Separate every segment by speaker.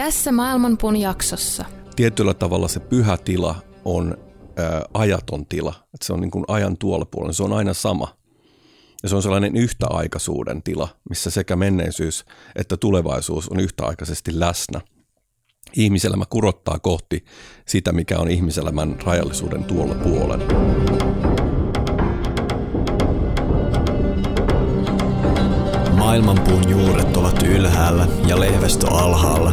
Speaker 1: Tässä Maailmanpuun jaksossa.
Speaker 2: Tietyllä tavalla se pyhä tila on ää, ajaton tila. Että se on niin kuin ajan tuolla puolella. Se on aina sama. Ja se on sellainen yhtäaikaisuuden tila, missä sekä menneisyys että tulevaisuus on yhtäaikaisesti läsnä. Ihmiselämä kurottaa kohti sitä, mikä on ihmiselämän rajallisuuden tuolla puolen.
Speaker 3: Maailmanpuun juuret ovat ylhäällä ja lehvästö alhaalla.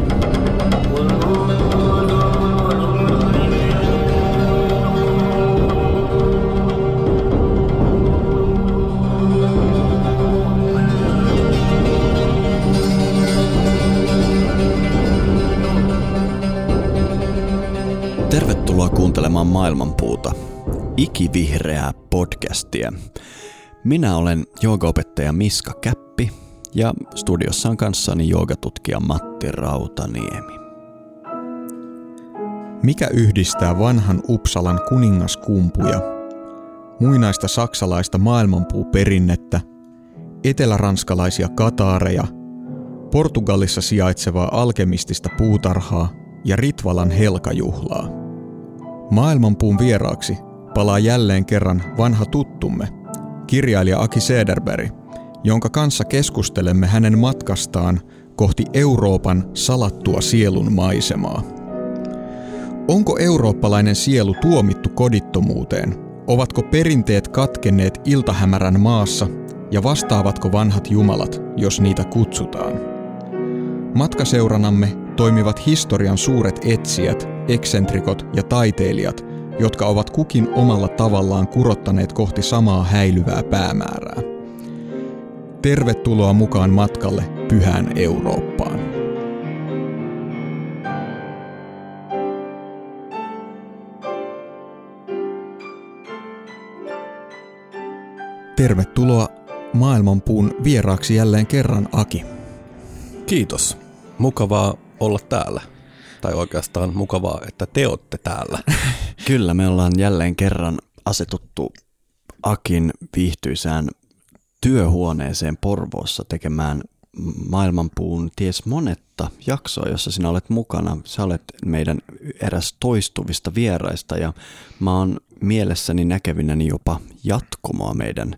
Speaker 3: Tervetuloa kuuntelemaan Maailmanpuuta, ikivihreää podcastia. Minä olen joogaopettaja Miska Käppi ja studiossa on kanssani joogatutkija Matti Rautaniemi.
Speaker 4: Mikä yhdistää vanhan Uppsalan kuningaskumpuja, muinaista saksalaista maailmanpuuperinnettä, eteläranskalaisia kataareja, Portugalissa sijaitsevaa alkemistista puutarhaa ja Ritvalan helkajuhlaa? Maailmanpuun vieraaksi palaa jälleen kerran vanha tuttumme, kirjailija Aki Sederberg, jonka kanssa keskustelemme hänen matkastaan kohti Euroopan salattua sielun maisemaa. Onko eurooppalainen sielu tuomittu kodittomuuteen? Ovatko perinteet katkenneet iltahämärän maassa ja vastaavatko vanhat jumalat, jos niitä kutsutaan? Matkaseuranamme toimivat historian suuret etsijät, eksentrikot ja taiteilijat, jotka ovat kukin omalla tavallaan kurottaneet kohti samaa häilyvää päämäärää. Tervetuloa mukaan matkalle pyhään Eurooppaan. Tervetuloa maailmanpuun vieraaksi jälleen kerran, Aki.
Speaker 2: Kiitos. Mukavaa olla täällä. Tai oikeastaan mukavaa, että te olette täällä.
Speaker 3: Kyllä, me ollaan jälleen kerran asetuttu Akin viihtyisään työhuoneeseen Porvoossa tekemään maailmanpuun ties monetta jaksoa, jossa sinä olet mukana. Sä olet meidän eräs toistuvista vieraista ja mä oon mielessäni näkevinäni jopa jatkumoa meidän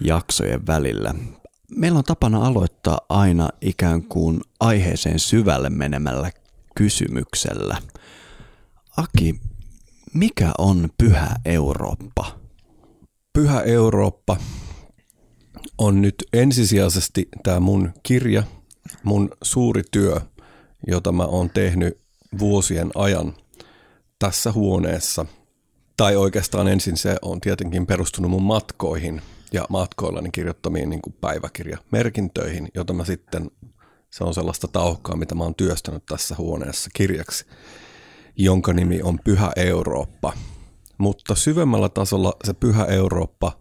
Speaker 3: jaksojen välillä. Meillä on tapana aloittaa aina ikään kuin aiheeseen syvälle menemällä kysymyksellä. Aki, mikä on Pyhä Eurooppa?
Speaker 2: Pyhä Eurooppa on nyt ensisijaisesti tämä mun kirja, mun suuri työ, jota mä oon tehnyt vuosien ajan tässä huoneessa. Tai oikeastaan ensin se on tietenkin perustunut mun matkoihin ja matkoillani kirjoittamiin niin päiväkirjamerkintöihin, jota mä sitten, se on sellaista tauhkaa, mitä mä oon työstänyt tässä huoneessa kirjaksi, jonka nimi on Pyhä Eurooppa. Mutta syvemmällä tasolla se Pyhä Eurooppa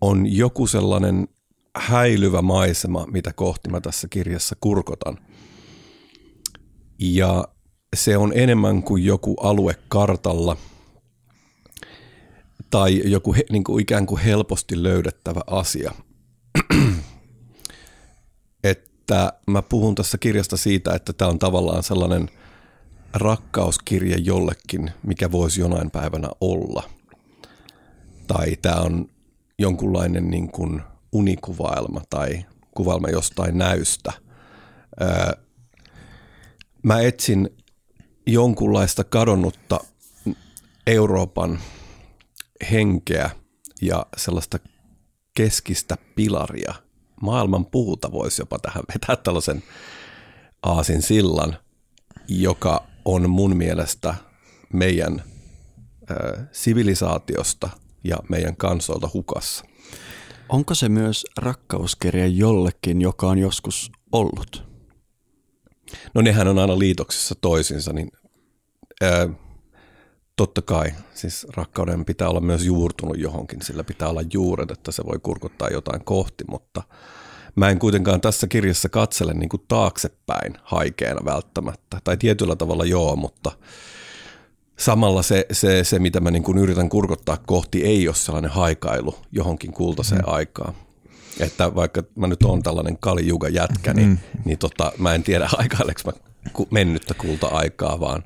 Speaker 2: on joku sellainen häilyvä maisema, mitä kohti mä tässä kirjassa kurkotan. Ja se on enemmän kuin joku alue kartalla tai joku niin kuin ikään kuin helposti löydettävä asia. että mä puhun tässä kirjasta siitä, että tämä on tavallaan sellainen rakkauskirja jollekin, mikä voisi jonain päivänä olla. Tai tämä on jonkunlainen niin kuin – unikuvaelma tai kuvailma jostain näystä. mä etsin jonkunlaista kadonnutta Euroopan henkeä ja sellaista keskistä pilaria. Maailman puuta voisi jopa tähän vetää tällaisen aasin sillan, joka on mun mielestä meidän sivilisaatiosta ja meidän kansoilta hukassa.
Speaker 3: Onko se myös rakkauskirja jollekin, joka on joskus ollut?
Speaker 2: No nehän on aina liitoksissa toisinsa, niin ää, totta kai, siis rakkauden pitää olla myös juurtunut johonkin, sillä pitää olla juuret, että se voi kurkottaa jotain kohti, mutta mä en kuitenkaan tässä kirjassa katsele niin kuin taaksepäin haikeena välttämättä. Tai tietyllä tavalla joo, mutta samalla se, se, se mitä mä niin kuin yritän kurkottaa kohti, ei ole sellainen haikailu johonkin kultaiseen mm. aikaan. Että vaikka mä nyt oon tällainen kalijuga jätkä, niin, mm. niin tota, mä en tiedä haikaileks mä mennyttä kulta-aikaa, vaan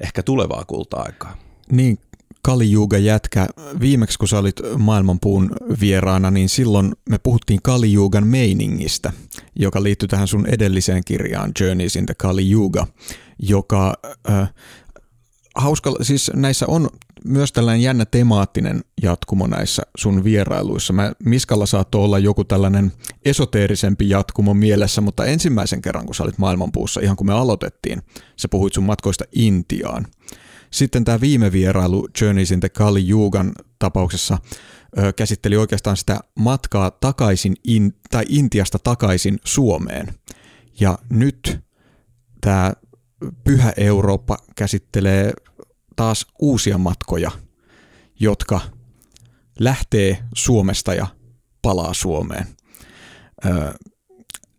Speaker 2: ehkä tulevaa kulta-aikaa.
Speaker 4: Niin, Kalijuuga jätkä, viimeksi kun sä olit maailmanpuun vieraana, niin silloin me puhuttiin Kalijuugan meiningistä, joka liittyy tähän sun edelliseen kirjaan Journeys in the Kalijuuga, joka äh, hauska, siis näissä on myös tällainen jännä temaattinen jatkumo näissä sun vierailuissa. Mä Miskalla saattoi olla joku tällainen esoteerisempi jatkumo mielessä, mutta ensimmäisen kerran, kun sä olit maailmanpuussa, ihan kun me aloitettiin, sä puhuit sun matkoista Intiaan. Sitten tämä viime vierailu Journeys in the Kali Yugan tapauksessa ö, käsitteli oikeastaan sitä matkaa takaisin in, tai Intiasta takaisin Suomeen. Ja nyt tämä Pyhä Eurooppa käsittelee taas uusia matkoja, jotka lähtee Suomesta ja palaa Suomeen. Ö,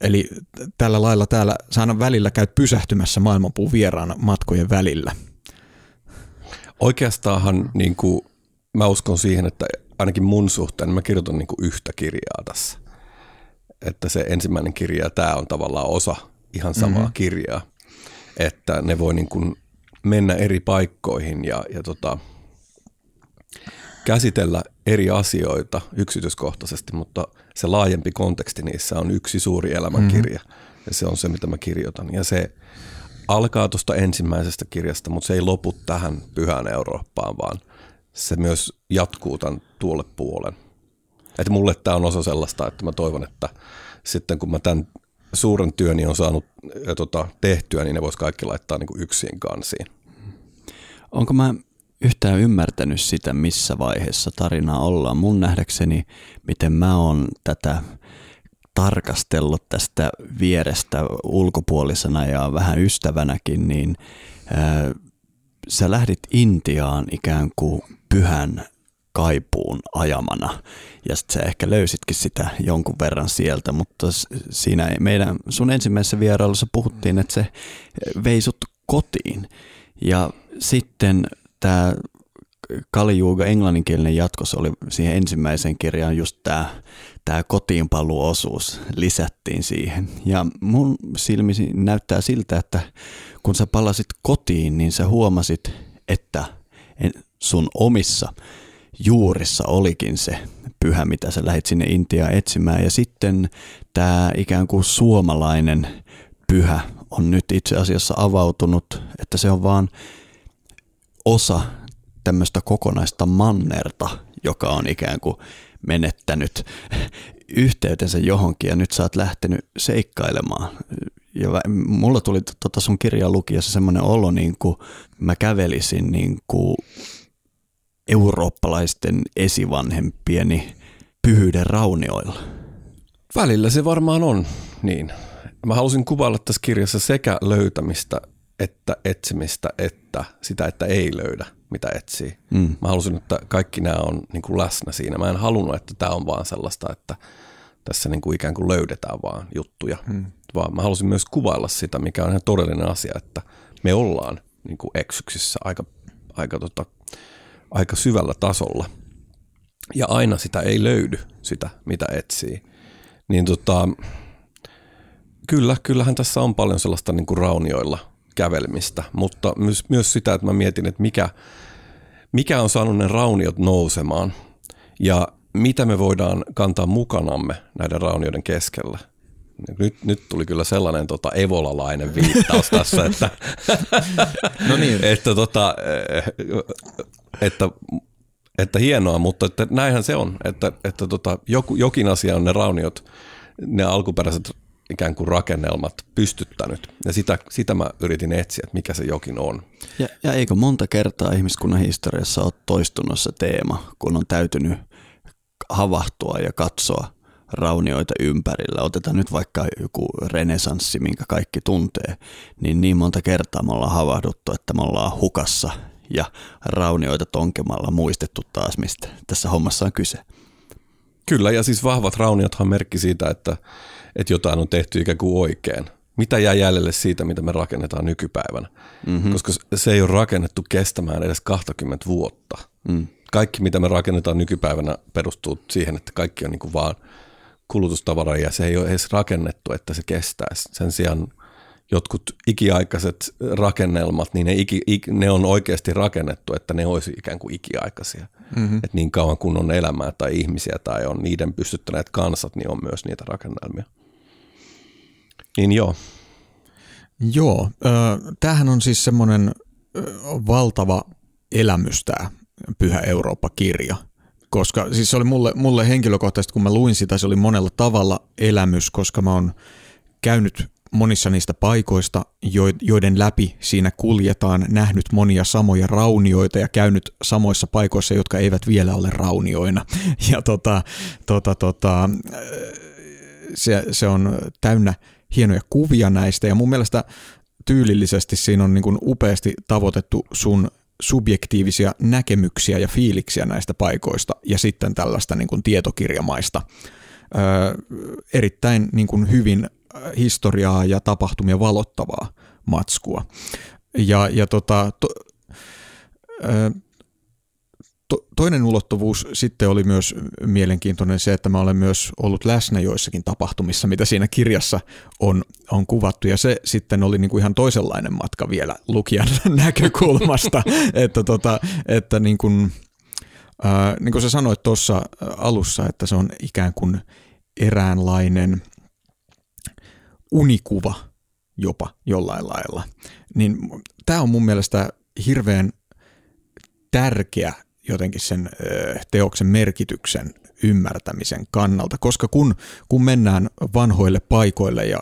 Speaker 4: eli tällä lailla täällä sä välillä käyt pysähtymässä maailmanpuun vieraana matkojen välillä –
Speaker 2: Oikeastaanhan niin kuin, mä uskon siihen, että ainakin mun suhteen mä kirjoitan niin kuin yhtä kirjaa tässä. Että se ensimmäinen kirja tämä on tavallaan osa ihan samaa mm-hmm. kirjaa. Että ne voi niin kuin mennä eri paikkoihin ja, ja tota, käsitellä eri asioita yksityiskohtaisesti, mutta se laajempi konteksti niissä on yksi suuri elämänkirja. Mm-hmm. Ja se on se, mitä mä kirjoitan. Ja se alkaa tuosta ensimmäisestä kirjasta, mutta se ei lopu tähän pyhään Eurooppaan, vaan se myös jatkuu tämän tuolle puolen. Että mulle tämä on osa sellaista, että mä toivon, että sitten kun mä tämän suuren työni on saanut ja tota, tehtyä, niin ne vois kaikki laittaa niin kuin yksin kansiin.
Speaker 3: Onko mä yhtään ymmärtänyt sitä, missä vaiheessa tarinaa ollaan? Mun nähdäkseni, miten mä oon tätä tarkastellut tästä vierestä ulkopuolisena ja vähän ystävänäkin, niin ää, sä lähdit Intiaan ikään kuin pyhän kaipuun ajamana. Ja sitten sä ehkä löysitkin sitä jonkun verran sieltä, mutta siinä meidän, sun ensimmäisessä vierailussa puhuttiin, että se vei sut kotiin. Ja sitten tämä Kalijuuga englanninkielinen jatkos oli siihen ensimmäiseen kirjaan just tämä tämä kotiinpaluosuus lisättiin siihen. Ja mun silmisi näyttää siltä, että kun sä palasit kotiin, niin sä huomasit, että sun omissa juurissa olikin se pyhä, mitä sä lähit sinne Intiaan etsimään. Ja sitten tämä ikään kuin suomalainen pyhä on nyt itse asiassa avautunut, että se on vaan osa tämmöistä kokonaista mannerta, joka on ikään kuin menettänyt yhteytensä johonkin ja nyt sä oot lähtenyt seikkailemaan. Ja mulla tuli tota sun kirjan lukiessa semmoinen olo, niin kuin mä kävelisin niin kuin eurooppalaisten esivanhempieni pyhyyden raunioilla.
Speaker 2: Välillä se varmaan on niin. Mä halusin kuvailla tässä kirjassa sekä löytämistä että etsimistä, että sitä, että ei löydä – mitä etsii. Mm. Mä halusin, että kaikki nämä on niin kuin läsnä siinä. Mä en halunnut, että tämä on vaan sellaista, että tässä niin kuin ikään kuin löydetään vaan juttuja, mm. vaan mä halusin myös kuvailla sitä, mikä on ihan todellinen asia, että me ollaan niin kuin eksyksissä aika, aika, tota, aika syvällä tasolla. Ja aina sitä ei löydy, sitä mitä etsii. Niin tota, kyllä, kyllähän tässä on paljon sellaista niin kuin raunioilla kävelmistä, mutta myös, myös sitä, että mä mietin, että mikä, mikä on saanut ne rauniot nousemaan ja mitä me voidaan kantaa mukanamme näiden raunioiden keskellä. Nyt, nyt tuli kyllä sellainen tota, evolalainen viittaus tässä, että, no niin. että, tota, että, että hienoa, mutta että näinhän se on, että, että tota, joku, jokin asia on ne rauniot, ne alkuperäiset ikään kuin rakennelmat pystyttänyt. Ja sitä, sitä mä yritin etsiä, että mikä se jokin on.
Speaker 3: Ja, ja eikö monta kertaa ihmiskunnan historiassa ole toistunut se teema, kun on täytynyt havahtua ja katsoa raunioita ympärillä. Otetaan nyt vaikka joku renesanssi, minkä kaikki tuntee, niin niin monta kertaa me ollaan havahduttu, että me ollaan hukassa ja raunioita tonkemalla muistettu taas, mistä tässä hommassa on kyse.
Speaker 2: Kyllä, ja siis vahvat rauniothan merkki siitä, että, että jotain on tehty ikään kuin oikein. Mitä jää jäljelle siitä, mitä me rakennetaan nykypäivänä? Mm-hmm. Koska se ei ole rakennettu kestämään edes 20 vuotta. Mm. Kaikki, mitä me rakennetaan nykypäivänä, perustuu siihen, että kaikki on niin kuin vaan kulutustavaraa ja se ei ole edes rakennettu, että se kestäisi. Sen sijaan jotkut ikiaikaiset rakennelmat, niin ne, iki, ik, ne on oikeasti rakennettu, että ne olisi ikään kuin ikiaikaisia. Mm-hmm. Että niin kauan kun on elämää tai ihmisiä tai on niiden pystyttäneet kansat, niin on myös niitä rakennelmia. Niin joo.
Speaker 4: Joo, tämähän on siis semmoinen valtava elämys tämä Pyhä Eurooppa-kirja, koska siis se oli mulle, mulle henkilökohtaisesti, kun mä luin sitä, se oli monella tavalla elämys, koska mä oon käynyt monissa niistä paikoista, joiden läpi siinä kuljetaan, nähnyt monia samoja raunioita ja käynyt samoissa paikoissa, jotka eivät vielä ole raunioina. Ja tota, tota, tota, se, se on täynnä hienoja kuvia näistä ja mun mielestä tyylillisesti siinä on niin kuin upeasti tavoitettu sun subjektiivisia näkemyksiä ja fiiliksiä näistä paikoista ja sitten tällaista niin kuin tietokirjamaista öö, erittäin niin kuin hyvin historiaa ja tapahtumia valottavaa matskua. Ja, ja tota, to, ö, to, toinen ulottuvuus sitten oli myös mielenkiintoinen se, että mä olen myös ollut läsnä joissakin tapahtumissa, mitä siinä kirjassa on, on kuvattu, ja se sitten oli niin kuin ihan toisenlainen matka vielä lukijan näkökulmasta, että, tota, että niin kuin, äh, niin kuin sä sanoit tuossa alussa, että se on ikään kuin eräänlainen unikuva jopa jollain lailla. Niin tämä on mun mielestä hirveän tärkeä jotenkin sen teoksen merkityksen ymmärtämisen kannalta, koska kun, kun mennään vanhoille paikoille ja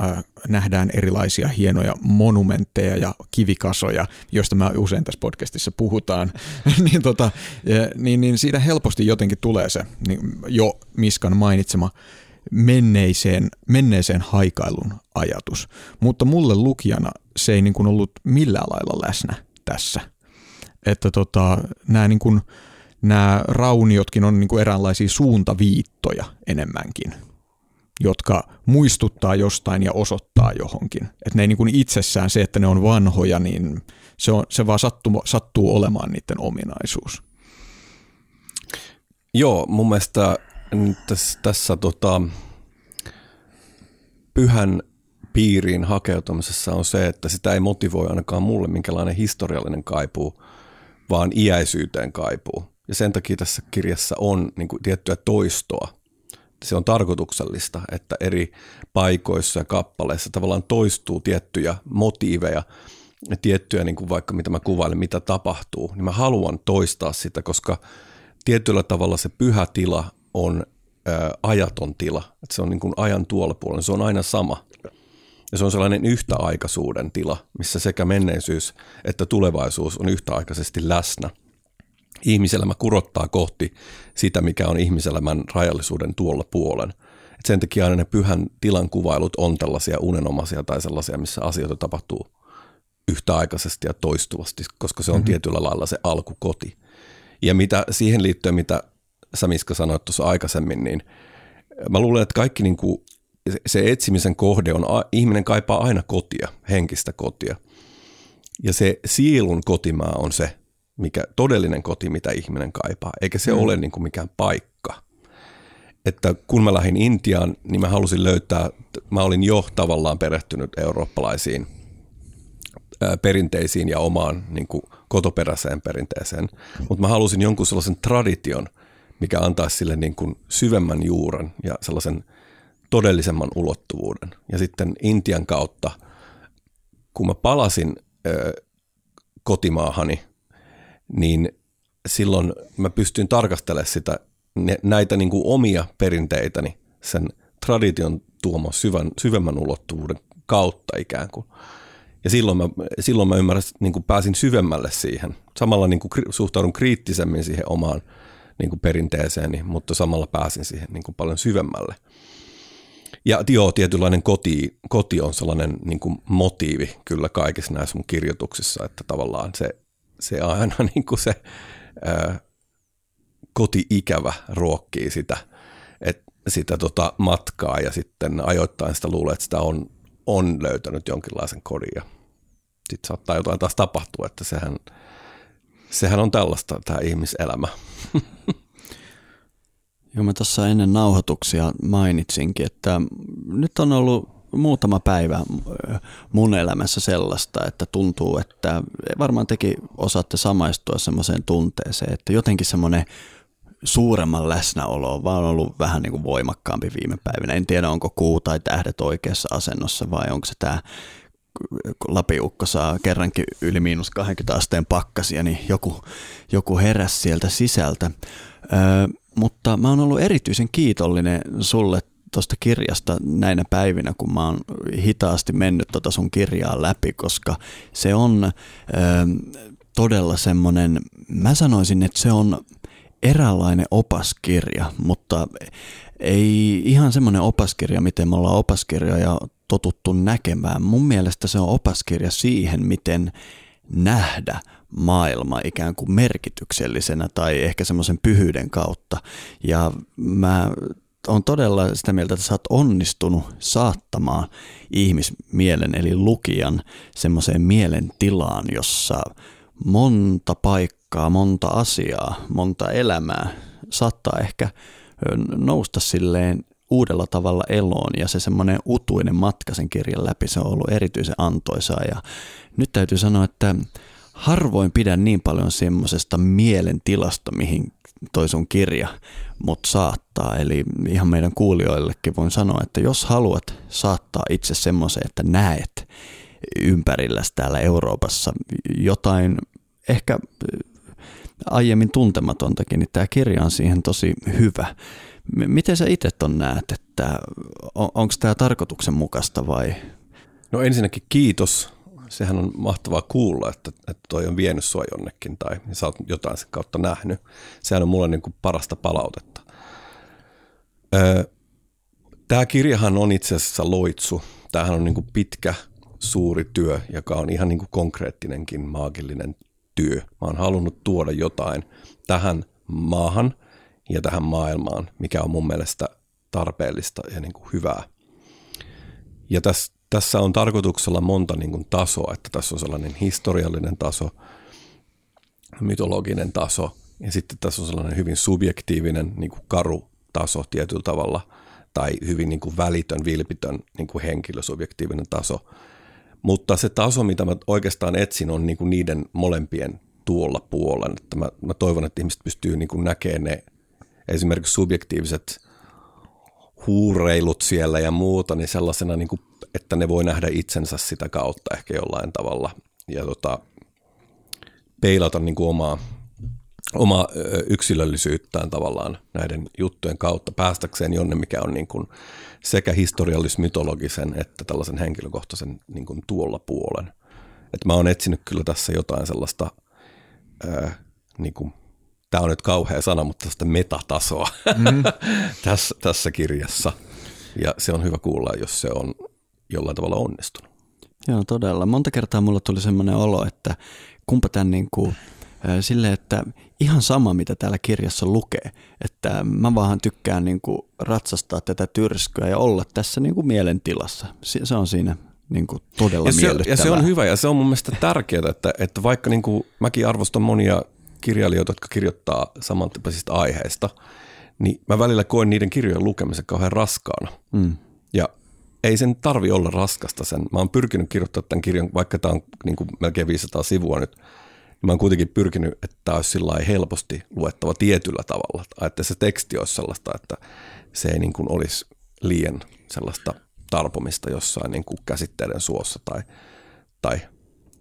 Speaker 4: äh, nähdään erilaisia hienoja monumentteja ja kivikasoja, joista mä usein tässä podcastissa puhutaan, niin, tota, niin, niin siitä helposti jotenkin tulee se niin jo Miskan mainitsema menneiseen, menneeseen haikailun ajatus. Mutta mulle lukijana se ei niin kuin ollut millään lailla läsnä tässä. Että tota, nämä, niin kuin, nämä rauniotkin on niin kuin eräänlaisia suuntaviittoja enemmänkin, jotka muistuttaa jostain ja osoittaa johonkin. Että ne ei niin kuin itsessään se, että ne on vanhoja, niin se, on, se vaan sattuu, sattuu olemaan niiden ominaisuus.
Speaker 2: Joo, mun mielestä tässä, tässä tota, pyhän piiriin hakeutumisessa on se, että sitä ei motivoi ainakaan mulle minkälainen historiallinen kaipuu, vaan iäisyyteen kaipuu. Ja sen takia tässä kirjassa on niin kuin, tiettyä toistoa. Se on tarkoituksellista, että eri paikoissa ja kappaleissa tavallaan toistuu tiettyjä motiiveja, ja tiettyjä, niin kuin vaikka mitä mä kuvailen, mitä tapahtuu, niin mä haluan toistaa sitä, koska tietyllä tavalla se pyhä tila on ää, ajaton tila. Että se on niin kuin ajan tuolla puolella, se on aina sama. Ja se on sellainen yhtäaikaisuuden tila, missä sekä menneisyys että tulevaisuus on yhtäaikaisesti läsnä. Ihmiselämä kurottaa kohti sitä, mikä on ihmiselämän rajallisuuden tuolla puolen. Et sen takia aina ne pyhän tilan kuvailut on tällaisia unenomaisia tai sellaisia, missä asioita tapahtuu yhtäaikaisesti ja toistuvasti, koska se on mm-hmm. tietyllä lailla se alkukoti. Ja mitä siihen liittyen, mitä sä Miska sanoit tuossa aikaisemmin, niin mä luulen, että kaikki niin kuin, se etsimisen kohde on, ihminen kaipaa aina kotia, henkistä kotia. Ja se sielun kotimaa on se, mikä todellinen koti, mitä ihminen kaipaa, eikä se mm. ole niin kuin mikään paikka. Että kun mä lähdin Intiaan, niin mä halusin löytää, mä olin jo tavallaan perehtynyt eurooppalaisiin perinteisiin ja omaan niin kuin kotoperäiseen perinteeseen, mutta mä halusin jonkun sellaisen tradition – mikä antaa sille niin kuin syvemmän juuren ja sellaisen todellisemman ulottuvuuden. Ja sitten Intian kautta, kun mä palasin ö, kotimaahani, niin silloin mä pystyin tarkastelemaan sitä, näitä niin kuin omia perinteitäni sen tradition tuoman syvän, syvemmän ulottuvuuden kautta ikään kuin. Ja silloin mä, silloin mä ymmärrän, niin kuin pääsin syvemmälle siihen. Samalla niin kuin suhtaudun kriittisemmin siihen omaan – niin kuin perinteeseeni, mutta samalla pääsin siihen niin kuin paljon syvemmälle. Ja joo, tietynlainen koti, koti on sellainen niin kuin motiivi kyllä kaikissa näissä mun kirjoituksissa, että tavallaan se, se aina niin kuin se ää, koti-ikävä ruokkii sitä sitä tota matkaa ja sitten ajoittain sitä luulee, että sitä on, on löytänyt jonkinlaisen kodin ja sitten saattaa jotain taas tapahtua, että sehän, sehän on tällaista tämä ihmiselämä.
Speaker 3: Joo, mä tuossa ennen nauhoituksia mainitsinkin, että nyt on ollut muutama päivä mun elämässä sellaista, että tuntuu, että varmaan teki osaatte samaistua semmoiseen tunteeseen, että jotenkin semmoinen suuremman läsnäolo on vaan ollut vähän niin kuin voimakkaampi viime päivinä. En tiedä, onko kuu tai tähdet oikeassa asennossa vai onko se tämä lapiukko saa kerrankin yli miinus 20 asteen pakkasia, niin joku, joku heräs sieltä sisältä. Öö, mutta mä oon ollut erityisen kiitollinen sulle tuosta kirjasta näinä päivinä, kun mä oon hitaasti mennyt tota sun kirjaa läpi, koska se on ö, todella semmoinen, mä sanoisin, että se on eräänlainen opaskirja, mutta ei ihan semmoinen opaskirja, miten me ollaan opaskirjoja totuttu näkemään. Mun mielestä se on opaskirja siihen, miten nähdä maailma ikään kuin merkityksellisenä tai ehkä semmoisen pyhyyden kautta. Ja mä on todella sitä mieltä, että sä oot onnistunut saattamaan ihmismielen eli lukijan semmoiseen mielentilaan, jossa monta paikkaa, monta asiaa, monta elämää saattaa ehkä nousta silleen uudella tavalla eloon ja se semmoinen utuinen matka sen kirjan läpi, se on ollut erityisen antoisaa ja nyt täytyy sanoa, että harvoin pidän niin paljon semmoisesta mielentilasta, mihin toi sun kirja mut saattaa. Eli ihan meidän kuulijoillekin voin sanoa, että jos haluat saattaa itse semmoiseen, että näet ympärilläsi täällä Euroopassa jotain ehkä aiemmin tuntematontakin, niin tämä kirja on siihen tosi hyvä. Miten sä itse ton näet, että on, onko tämä tarkoituksenmukaista vai?
Speaker 2: No ensinnäkin kiitos sehän on mahtavaa kuulla, että, että toi on vienyt sua jonnekin tai sä oot jotain sen kautta nähnyt. Sehän on mulle niin kuin parasta palautetta. Öö, Tämä kirjahan on itse asiassa loitsu. Tämähän on niin kuin pitkä, suuri työ, joka on ihan niin kuin konkreettinenkin maagillinen työ. Mä oon halunnut tuoda jotain tähän maahan ja tähän maailmaan, mikä on mun mielestä tarpeellista ja niin kuin hyvää. Ja tässä tässä on tarkoituksella monta niin kuin tasoa, että tässä on sellainen historiallinen taso, mytologinen taso ja sitten tässä on sellainen hyvin subjektiivinen niin kuin karu taso tietyllä tavalla tai hyvin niin kuin välitön, vilpitön niin kuin henkilösubjektiivinen taso. Mutta se taso, mitä mä oikeastaan etsin, on niin kuin niiden molempien tuolla puolen. Että mä, mä toivon, että ihmiset pystyy niin kuin näkemään ne esimerkiksi subjektiiviset huureilut siellä ja muuta, niin sellaisena, niin kuin, että ne voi nähdä itsensä sitä kautta ehkä jollain tavalla ja tota, peilata niin kuin omaa, omaa yksilöllisyyttään tavallaan näiden juttujen kautta päästäkseen jonne, mikä on niin kuin sekä historiallis-mytologisen että tällaisen henkilökohtaisen niin kuin tuolla puolen. Et mä oon etsinyt kyllä tässä jotain sellaista ää, niin kuin tämä on nyt kauhea sana, mutta tästä metatasoa mm. tässä, tässä kirjassa. Ja se on hyvä kuulla, jos se on jollain tavalla onnistunut.
Speaker 3: Joo, todella. Monta kertaa mulla tuli semmoinen olo, että kumpa tämän niin kuin, sille, että ihan sama mitä täällä kirjassa lukee, että mä vaan tykkään niin kuin ratsastaa tätä tyrskyä ja olla tässä niin kuin mielentilassa. Se on siinä niin kuin todella
Speaker 2: ja se, ja se on hyvä ja se on mun mielestä tärkeää, että, että vaikka niin kuin mäkin arvostan monia kirjailijoita, jotka kirjoittaa samantyyppisistä aiheista, niin mä välillä koen niiden kirjojen lukemisen kauhean raskaana. Mm. Ja ei sen tarvi olla raskasta sen. Mä oon pyrkinyt kirjoittamaan tämän kirjan, vaikka tämä on niin kuin melkein 500 sivua nyt, niin mä oon kuitenkin pyrkinyt, että tämä olisi sillä helposti luettava tietyllä tavalla. Että se teksti olisi sellaista, että se ei niin kuin olisi liian sellaista tarpomista jossain niin kuin käsitteiden suossa tai, tai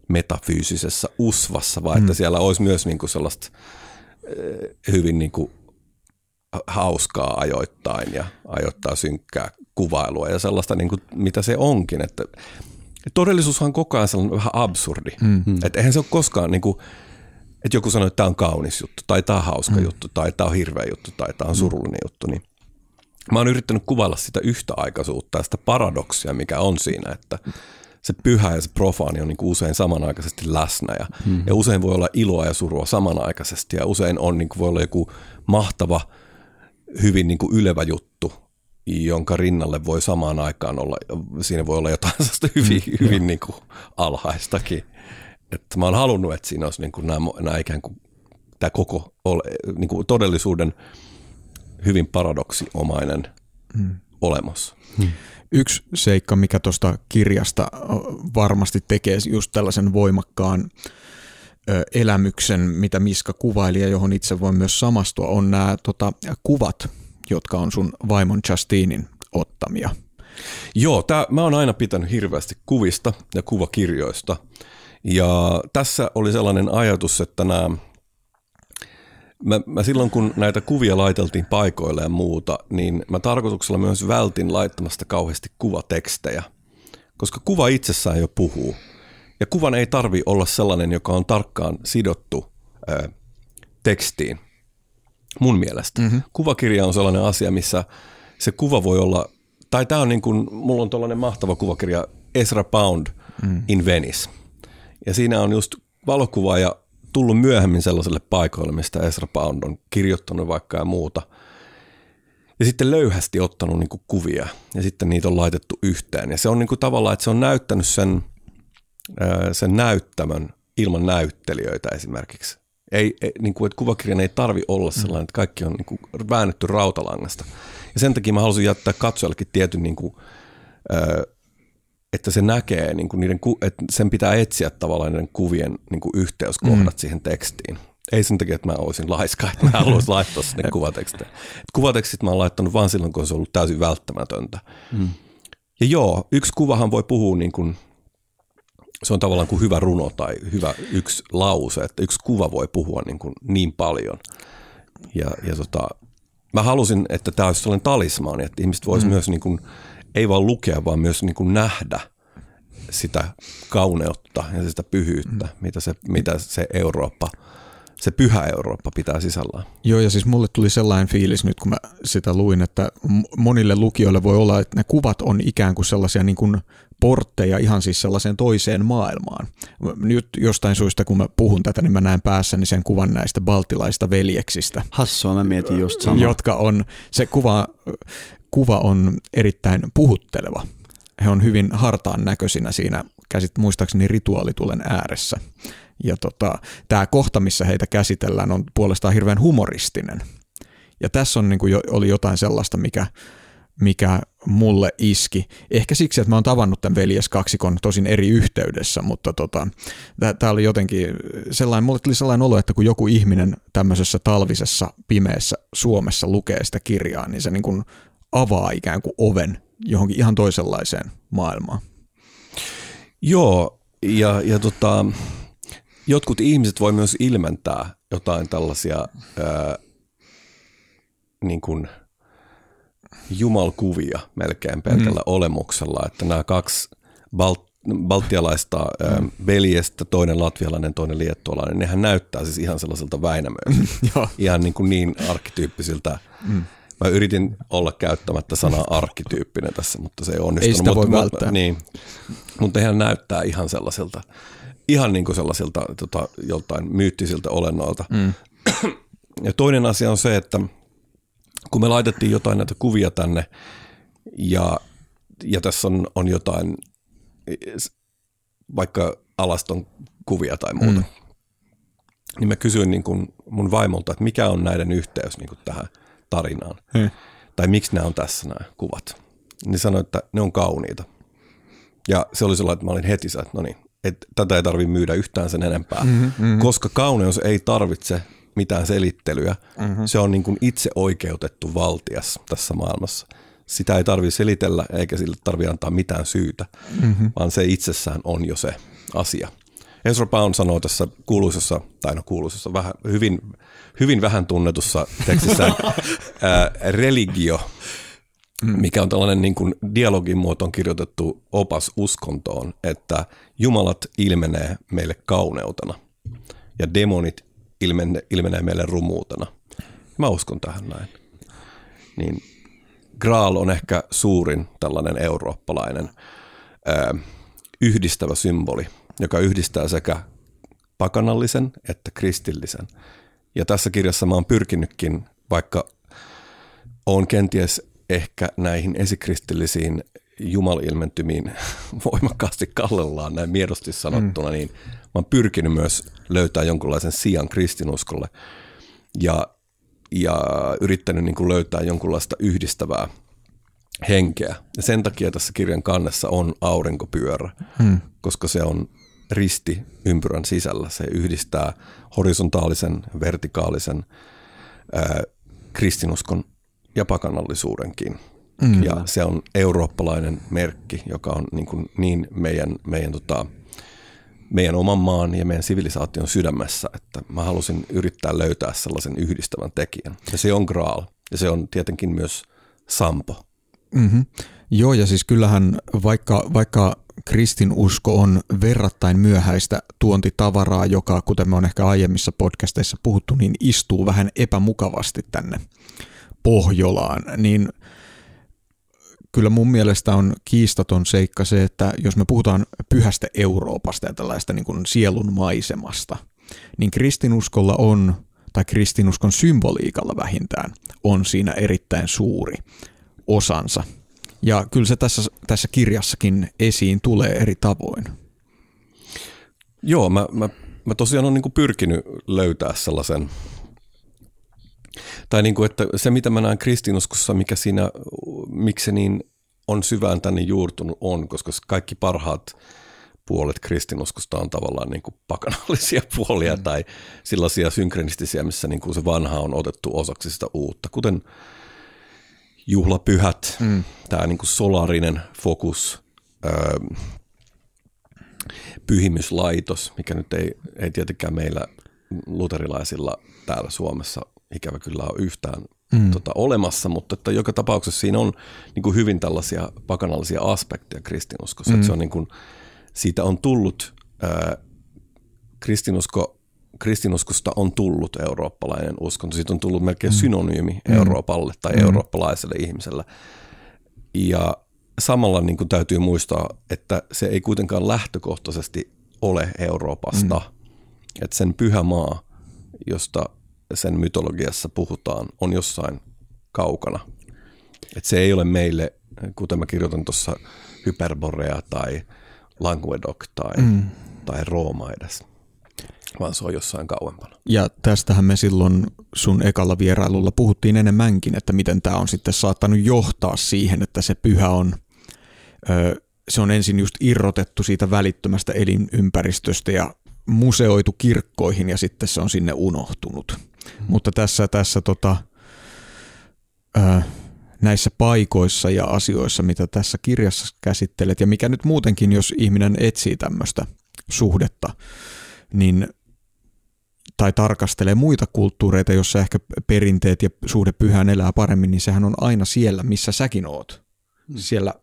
Speaker 2: metafyysisessä usvassa, vaan mm. että siellä olisi myös niin kuin sellaista eh, hyvin niin kuin hauskaa ajoittain ja ajoittaa synkkää kuvailua ja sellaista, niin kuin, mitä se onkin. Että todellisuushan on koko ajan sellainen vähän absurdi. Mm-hmm. Että eihän se ole koskaan, niin kuin, että joku sanoo, että tämä on kaunis juttu, tai tämä on hauska mm. juttu, tai tämä on hirveä juttu, tai tämä on mm. surullinen mm. juttu. Niin mä oon yrittänyt kuvailla sitä yhtäaikaisuutta ja sitä paradoksia, mikä on siinä, että se pyhä ja se profaani on niin kuin usein samanaikaisesti läsnä ja, mm. ja usein voi olla iloa ja surua samanaikaisesti ja usein on niin kuin voi olla joku mahtava, hyvin niin kuin ylevä juttu jonka rinnalle voi samaan aikaan olla, siinä voi olla jotain hyvin, mm, hyvin niin kuin alhaistakin. Että mä oon halunnut, että siinä olisi niin kuin nämä, nämä ikään kuin tämä koko ole, niin kuin todellisuuden hyvin paradoksiomainen mm. olemus. Mm.
Speaker 4: Yksi seikka, mikä tuosta kirjasta varmasti tekee just tällaisen voimakkaan elämyksen, mitä Miska kuvaili ja johon itse voi myös samastua, on nämä tota, kuvat, jotka on sun vaimon Justinin ottamia.
Speaker 2: Joo, tää, mä oon aina pitänyt hirveästi kuvista ja kuvakirjoista. Ja tässä oli sellainen ajatus, että nämä Mä, mä silloin kun näitä kuvia laiteltiin paikoille ja muuta, niin mä tarkoituksella myös vältin laittamasta kauheasti kuvatekstejä, koska kuva itsessään jo puhuu. Ja kuvan ei tarvi olla sellainen, joka on tarkkaan sidottu ää, tekstiin, mun mielestä. Mm-hmm. Kuvakirja on sellainen asia, missä se kuva voi olla, tai tämä on niin kuin, mulla on tällainen mahtava kuvakirja Ezra Pound mm. in Venice. Ja siinä on just valokuvaaja tullut myöhemmin sellaiselle paikoille, mistä Ezra Pound on kirjoittanut vaikka ja muuta. Ja sitten löyhästi ottanut niin kuvia ja sitten niitä on laitettu yhteen. Ja se on niin kuin tavallaan, että se on näyttänyt sen, sen näyttämön ilman näyttelijöitä esimerkiksi. Ei, ei, niin kuin, että kuvakirjan ei tarvi olla sellainen, että kaikki on niin kuin väännetty rautalangasta. Ja sen takia mä halusin jättää katsojallekin tietyn niin kuin, että se näkee, niin kuin niiden, että sen pitää etsiä tavallaan niiden kuvien niin kuin yhteyskohdat mm. siihen tekstiin. Ei sen takia, että mä olisin laiska, että mä haluaisin laittaa sinne kuvatekstejä. Kuvatekstit mä oon laittanut vain silloin, kun se on ollut täysin välttämätöntä. Mm. Ja joo, yksi kuvahan voi puhua niin kuin, se on tavallaan kuin hyvä runo tai hyvä yksi lause, että yksi kuva voi puhua niin, kuin niin paljon. Ja, ja tota, mä halusin, että tämä olisi sellainen talismaani, että ihmiset voisivat mm. myös niin kuin, ei vaan lukea, vaan myös niin kuin nähdä sitä kauneutta ja sitä pyhyyttä, mm. mitä, se, mitä se Eurooppa, se pyhä Eurooppa pitää sisällään.
Speaker 4: Joo, ja siis mulle tuli sellainen fiilis nyt, kun mä sitä luin, että monille lukijoille voi olla, että ne kuvat on ikään kuin sellaisia niin kuin portteja ihan siis sellaiseen toiseen maailmaan. Nyt jostain suista, kun mä puhun tätä, niin mä näen päässäni sen kuvan näistä baltilaista veljeksistä.
Speaker 3: Hassua, mä mietin just samaa.
Speaker 4: Jotka on, se kuva, kuva on erittäin puhutteleva. He on hyvin hartaan näköisinä siinä, käsit muistaakseni rituaalitulen ääressä. Ja tota, tämä kohta, missä heitä käsitellään, on puolestaan hirveän humoristinen. Ja tässä on, niin kuin, oli jotain sellaista, mikä, mikä mulle iski. Ehkä siksi, että mä oon tavannut tämän veljeskaksikon tosin eri yhteydessä, mutta tota, tämä oli jotenkin sellainen, mulle tuli sellainen olo, että kun joku ihminen tämmöisessä talvisessa pimeässä Suomessa lukee sitä kirjaa, niin se niin kuin avaa ikään kuin oven johonkin ihan toisenlaiseen maailmaan.
Speaker 2: Joo, ja, ja tota, jotkut ihmiset voi myös ilmentää jotain tällaisia ää, niin kuin jumalkuvia melkein pelkällä mm. olemuksella, että nämä kaksi balt, baltialaista ää, mm. veljestä, toinen latvialainen, toinen liettualainen, nehän näyttää siis ihan sellaiselta Väinämöisiltä, ihan niin, kuin niin arkkityyppisiltä mm Mä yritin olla käyttämättä sanaa arkkityyppinen tässä, mutta se ei onnistunut.
Speaker 4: Ei sitä
Speaker 2: mutta,
Speaker 4: voi välttää.
Speaker 2: Niin, mutta ihan näyttää ihan sellaisilta, ihan niin kuin sellaisilta tota, joltain myyttisiltä olennoilta. Mm. Ja toinen asia on se, että kun me laitettiin jotain näitä kuvia tänne ja, ja tässä on, on jotain vaikka alaston kuvia tai muuta, mm. niin mä kysyin niin kuin mun vaimolta, että mikä on näiden yhteys niin kuin tähän – tarinaan. Hmm. Tai miksi nämä on tässä nämä kuvat. Niin sanoi, että ne on kauniita. Ja se oli sellainen, että mä olin heti että no niin, että tätä ei tarvitse myydä yhtään sen enempää. Mm-hmm, mm-hmm. Koska kauneus ei tarvitse mitään selittelyä. Mm-hmm. Se on niin kuin itse oikeutettu valtias tässä maailmassa. Sitä ei tarvitse selitellä eikä sille tarvitse antaa mitään syytä, mm-hmm. vaan se itsessään on jo se asia. Ezra Pound sanoo tässä kuuluisessa, tai no kuuluisessa, vähän, hyvin, hyvin vähän tunnetussa tekstissä ää, religio, mm. mikä on tällainen niin kuin dialogin muotoon kirjoitettu opas uskontoon, että jumalat ilmenee meille kauneutena ja demonit ilmenee, ilmenee meille rumuutena. Mä uskon tähän näin. Niin Graal on ehkä suurin tällainen eurooppalainen ää, yhdistävä symboli – joka yhdistää sekä pakanallisen että kristillisen. Ja tässä kirjassa mä oon pyrkinytkin, vaikka on kenties ehkä näihin esikristillisiin jumalilmentymiin voimakkaasti kallellaan näin miedosti sanottuna, mm. niin mä oon pyrkinyt myös löytää jonkunlaisen sijan kristinuskolle ja, ja yrittänyt niin kuin löytää jonkunlaista yhdistävää henkeä. Ja sen takia tässä kirjan kannessa on aurinkopyörä, mm. koska se on risti ympyrän sisällä. Se yhdistää horisontaalisen, vertikaalisen ää, kristinuskon ja pakanallisuudenkin. Mm. Ja se on eurooppalainen merkki, joka on niin, kuin niin meidän, meidän, tota, meidän oman maan ja meidän sivilisaation sydämessä, että mä halusin yrittää löytää sellaisen yhdistävän tekijän. Ja se on Graal. Ja se on tietenkin myös Sampo.
Speaker 4: Mm-hmm. Joo, ja siis kyllähän vaikka, vaikka kristinusko on verrattain myöhäistä tuontitavaraa, joka, kuten me on ehkä aiemmissa podcasteissa puhuttu, niin istuu vähän epämukavasti tänne Pohjolaan, niin kyllä mun mielestä on kiistaton seikka se, että jos me puhutaan pyhästä Euroopasta ja tällaista niin kuin sielun maisemasta, niin kristinuskolla on, tai kristinuskon symboliikalla vähintään, on siinä erittäin suuri osansa. Ja kyllä se tässä, tässä kirjassakin esiin tulee eri tavoin.
Speaker 2: Joo, mä, mä, mä tosiaan olen niin pyrkinyt löytää sellaisen, tai niin kuin, että se mitä mä näen kristinuskossa, mikä siinä, miksi se niin on syvään tänne juurtunut on, koska kaikki parhaat puolet kristinuskosta on tavallaan niin kuin pakanallisia puolia mm. tai sellaisia synkronistisia, missä niin kuin se vanha on otettu osaksi sitä uutta, kuten – juhlapyhät, mm. tämä niin solarinen fokus, öö, pyhimyslaitos, mikä nyt ei, ei tietenkään meillä luterilaisilla täällä Suomessa ikävä kyllä ole yhtään mm. tota, olemassa, mutta että joka tapauksessa siinä on niin kuin hyvin tällaisia pakanallisia aspekteja kristinuskossa. Mm. Että se on niin kuin, siitä on tullut ää, kristinusko kristinuskosta on tullut eurooppalainen uskonto. Siitä on tullut melkein mm. synonyymi mm. Euroopalle tai mm. eurooppalaiselle ihmiselle. Ja samalla niin kuin täytyy muistaa, että se ei kuitenkaan lähtökohtaisesti ole Euroopasta. Mm. Että sen pyhä maa, josta sen mytologiassa puhutaan, on jossain kaukana. Että se ei ole meille, kuten mä kirjoitan tuossa Hyperborea tai Languedoc tai, mm. tai Rooma edes vaan se on jossain kauempana.
Speaker 4: Ja tästähän me silloin sun ekalla vierailulla puhuttiin enemmänkin, että miten tämä on sitten saattanut johtaa siihen, että se pyhä on, se on ensin just irrotettu siitä välittömästä elinympäristöstä ja museoitu kirkkoihin ja sitten se on sinne unohtunut. Hmm. Mutta tässä, tässä tota, näissä paikoissa ja asioissa, mitä tässä kirjassa käsittelet ja mikä nyt muutenkin, jos ihminen etsii tämmöistä suhdetta, niin tai tarkastelee muita kulttuureita, jossa ehkä perinteet ja suhde pyhään elää paremmin, niin sehän on aina siellä, missä säkin oot. Hmm. Siellä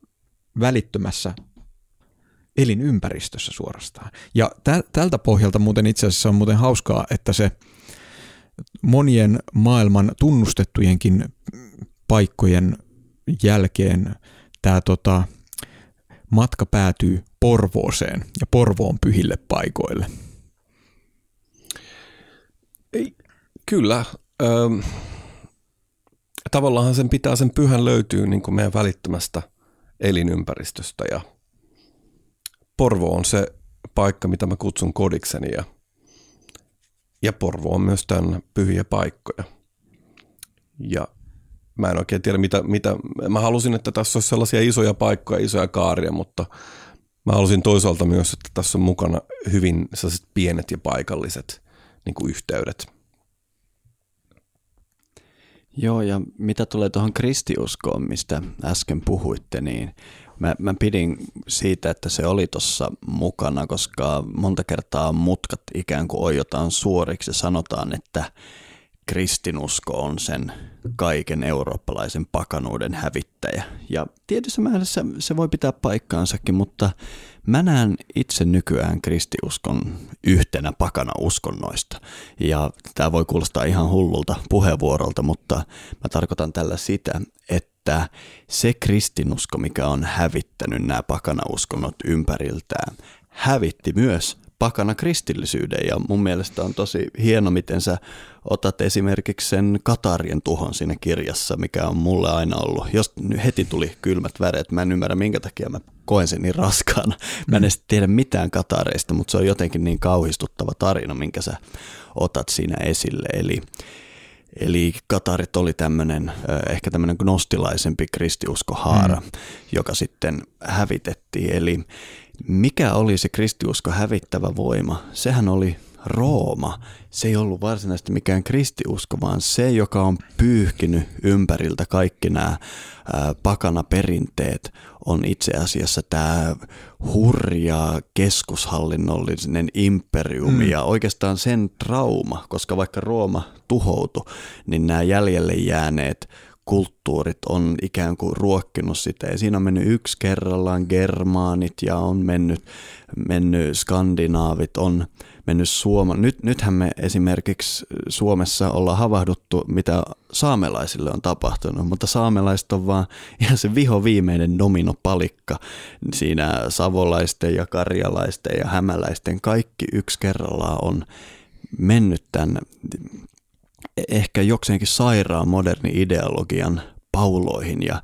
Speaker 4: välittömässä elinympäristössä suorastaan. Ja tä- tältä pohjalta muuten itse asiassa on muuten hauskaa, että se monien maailman tunnustettujenkin paikkojen jälkeen tämä tota, matka päätyy Porvooseen ja Porvoon pyhille paikoille –
Speaker 2: ei, kyllä. Ähm, tavallaan sen pitää sen pyhän löytyä niin kuin meidän välittömästä elinympäristöstä ja Porvo on se paikka, mitä mä kutsun kodikseni ja, ja Porvo on myös tämän pyhiä paikkoja. Ja mä en oikein tiedä, mitä, mitä, mä halusin, että tässä olisi sellaisia isoja paikkoja, isoja kaaria, mutta mä halusin toisaalta myös, että tässä on mukana hyvin sellaiset pienet ja paikalliset niin kuin yhteydet.
Speaker 3: Joo, ja mitä tulee tuohon kristiuskoon, mistä äsken puhuitte, niin mä, mä pidin siitä, että se oli tuossa mukana, koska monta kertaa mutkat ikään kuin ojotaan suoriksi ja sanotaan, että kristinusko on sen kaiken eurooppalaisen pakanuuden hävittäjä. Ja tietyssä määrässä se voi pitää paikkaansakin, mutta Mä näen itse nykyään kristiuskon yhtenä pakana uskonnoista. Ja tämä voi kuulostaa ihan hullulta puheenvuorolta, mutta mä tarkoitan tällä sitä, että se kristinusko, mikä on hävittänyt nämä pakanauskonnot ympäriltään, hävitti myös pakana kristillisyyden ja mun mielestä on tosi hieno, miten sä otat esimerkiksi sen Katarien tuhon siinä kirjassa, mikä on mulle aina ollut. Jos heti tuli kylmät väreet, mä en ymmärrä minkä takia mä koen sen niin raskaana. Mä en edes tiedä mitään Katareista, mutta se on jotenkin niin kauhistuttava tarina, minkä sä otat siinä esille. Eli Eli Katarit oli tämmöinen, ehkä tämmöinen gnostilaisempi kristiuskohaara, mm. joka sitten hävitettiin. Eli mikä oli se kristiusko hävittävä voima? Sehän oli Rooma. Se ei ollut varsinaisesti mikään kristiusko, vaan se, joka on pyyhkinyt ympäriltä kaikki nämä pakana perinteet, on itse asiassa tämä hurja keskushallinnollinen imperiumi mm. ja oikeastaan sen trauma, koska vaikka Rooma tuhoutui, niin nämä jäljelle jääneet kulttuurit on ikään kuin ruokkinut sitä ja siinä on mennyt yksi kerrallaan germaanit ja on mennyt, mennyt skandinaavit, on mennyt Suoma. Nyt, nythän me esimerkiksi Suomessa ollaan havahduttu, mitä saamelaisille on tapahtunut, mutta saamelaiset on vaan ihan se viho viimeinen dominopalikka siinä savolaisten ja karjalaisten ja hämäläisten kaikki yksi kerrallaan on mennyt tämän ehkä jokseenkin sairaan moderni ideologian pauloihin ja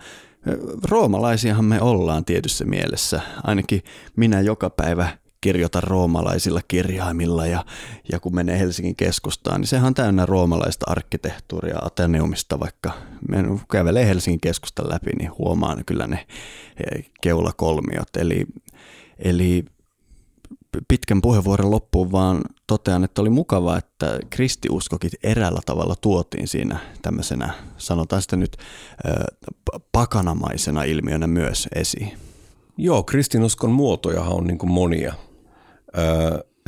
Speaker 3: roomalaisiahan me ollaan tietyssä mielessä. Ainakin minä joka päivä kirjoitan roomalaisilla kirjaimilla ja, ja kun menee Helsingin keskustaan, niin sehän on täynnä roomalaista arkkitehtuuria Ateneumista, vaikka kävelee Helsingin keskustan läpi, niin huomaan kyllä ne keulakolmiot. Eli, eli pitkän puheenvuoron loppuun vaan totean, että oli mukavaa, että kristiuskokin eräällä tavalla tuotiin siinä tämmöisenä, sanotaan sitä nyt, pakanamaisena ilmiönä myös esiin.
Speaker 2: Joo, kristinuskon muotojahan on niin kuin monia.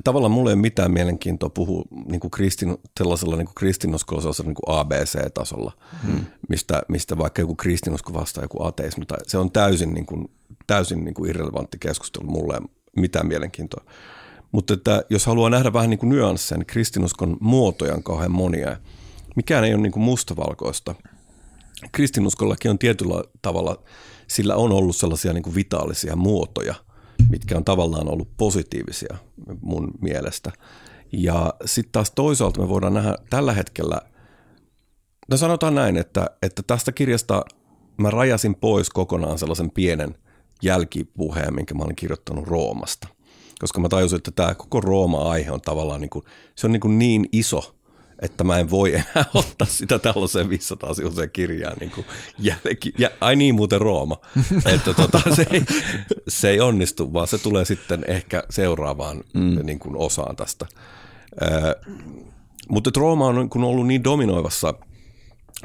Speaker 2: tavallaan mulle ei ole mitään mielenkiintoa puhua niin kuin kristin, sellaisella niin kristinuskolaisella niin kuin ABC-tasolla, hmm. mistä, mistä vaikka joku kristinusko vastaa joku ateismi. Tai se on täysin, niin kuin, täysin niin kuin irrelevantti keskustelu mulle mitään mielenkiintoa. Mutta että jos haluaa nähdä vähän niin kuin nyansseja, niin kristinuskon muotoja on kauhean monia. Mikään ei ole niin kuin mustavalkoista. Kristinuskollakin on tietyllä tavalla, sillä on ollut sellaisia niin kuin vitaalisia muotoja, mitkä on tavallaan ollut positiivisia mun mielestä. Ja sitten taas toisaalta me voidaan nähdä tällä hetkellä, no sanotaan näin, että, että tästä kirjasta mä rajasin pois kokonaan sellaisen pienen – jälkipuheen, minkä mä olin kirjoittanut Roomasta. Koska mä tajusin, että tämä koko Rooma-aihe on tavallaan niin, kuin, se on niin, kuin niin iso, että mä en voi enää ottaa sitä tällaiseen 500 sivuiseen kirjaan. Niin kuin jälki, ja, ai niin, muuten Rooma. että tota, se, ei, se ei onnistu, vaan se tulee sitten ehkä seuraavaan mm. niin kuin osaan tästä. Äh, mutta Rooma on niin ollut niin dominoivassa –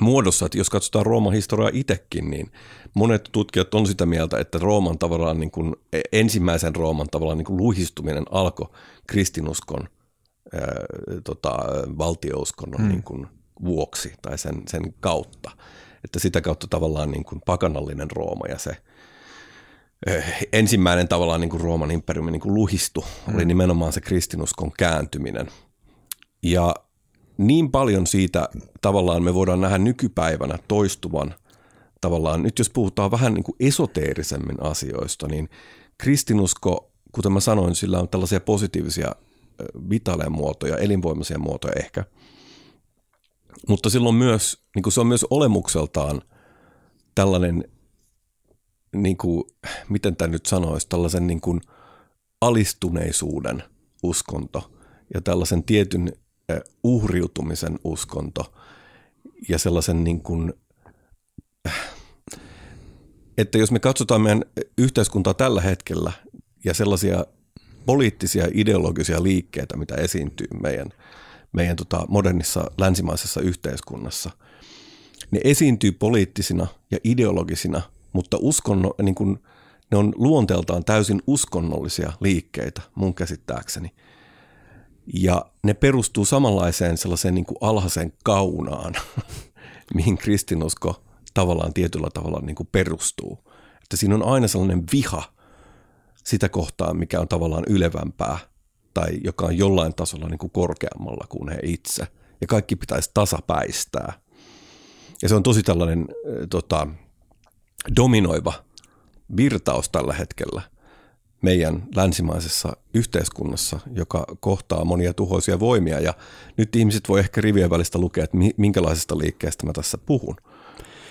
Speaker 2: muodossa, että jos katsotaan Rooman historiaa itsekin, niin monet tutkijat on sitä mieltä, että Rooman tavallaan niin kuin, e, ensimmäisen Rooman tavallaan niin kuin luhistuminen alkoi kristinuskon ää, tota, valtiouskonnon hmm. niin kuin, vuoksi tai sen, sen kautta. Että sitä kautta tavallaan niin kuin pakanallinen Rooma ja se ensimmäinen tavallaan niin kuin Rooman imperiumi niin kuin luhistu hmm. oli nimenomaan se kristinuskon kääntyminen. Ja niin paljon siitä tavallaan me voidaan nähdä nykypäivänä toistuvan tavallaan, nyt jos puhutaan vähän niin kuin esoteerisemmin asioista, niin kristinusko, kuten mä sanoin, sillä on tällaisia positiivisia vitaleja muotoja, elinvoimaisia muotoja ehkä. Mutta silloin myös, niin kuin se on myös olemukseltaan tällainen, niin kuin, miten tämä nyt sanoisi, tällaisen niin kuin alistuneisuuden uskonto ja tällaisen tietyn uhriutumisen uskonto ja sellaisen niin kuin, että jos me katsotaan meidän yhteiskuntaa tällä hetkellä ja sellaisia poliittisia ideologisia liikkeitä, mitä esiintyy meidän, meidän tota modernissa länsimaisessa yhteiskunnassa, ne esiintyy poliittisina ja ideologisina, mutta uskonno, niin kuin, ne on luonteeltaan täysin uskonnollisia liikkeitä mun käsittääkseni – ja ne perustuu samanlaiseen sellaiseen niin kuin alhaisen kaunaan, mihin kristinusko tavallaan tietyllä tavalla niin kuin perustuu. Että siinä on aina sellainen viha sitä kohtaa, mikä on tavallaan ylevämpää tai joka on jollain tasolla niin kuin korkeammalla kuin he itse. Ja kaikki pitäisi tasapäistää. Ja se on tosi tällainen tota, dominoiva virtaus tällä hetkellä. Meidän länsimaisessa yhteiskunnassa, joka kohtaa monia tuhoisia voimia. Ja nyt ihmiset voi ehkä rivien välistä lukea, että minkälaisesta liikkeestä mä tässä puhun.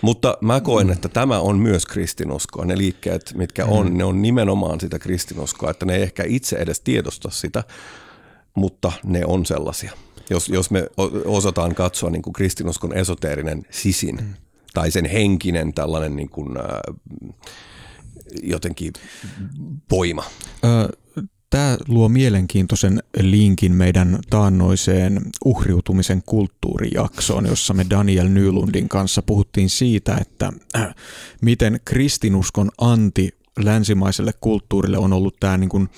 Speaker 2: Mutta mä koen, että tämä on myös kristinuskoa. Ne liikkeet, mitkä on, mm. ne on nimenomaan sitä kristinuskoa, että ne ei ehkä itse edes tiedosta sitä, mutta ne on sellaisia. Jos, jos me osataan katsoa niin kuin kristinuskon esoteerinen sisin mm. tai sen henkinen tällainen niin kuin, äh, jotenkin voima.
Speaker 4: Tämä luo mielenkiintoisen linkin meidän taannoiseen uhriutumisen kulttuurijaksoon, jossa me Daniel Nylundin kanssa puhuttiin siitä, että äh, miten kristinuskon anti länsimaiselle kulttuurille on ollut tämä niin kuin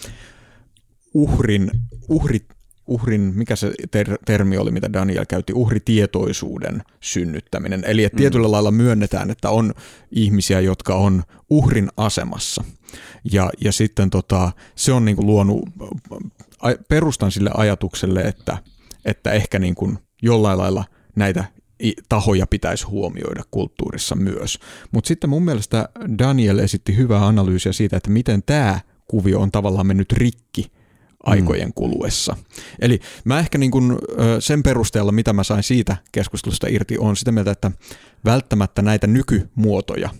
Speaker 4: uhrin, uhrit, uhrin, mikä se ter- termi oli, mitä Daniel käytti, uhritietoisuuden synnyttäminen. Eli että mm. tietyllä lailla myönnetään, että on ihmisiä, jotka on uhrin asemassa. Ja, ja sitten tota, se on niin kuin luonut perustan sille ajatukselle, että, että ehkä niin kuin jollain lailla näitä tahoja pitäisi huomioida kulttuurissa myös. Mutta sitten mun mielestä Daniel esitti hyvää analyysiä siitä, että miten tämä kuvio on tavallaan mennyt rikki aikojen kuluessa. Eli mä ehkä niin kuin sen perusteella, mitä mä sain siitä keskustelusta irti, on sitä mieltä, että välttämättä näitä nykymuotoja,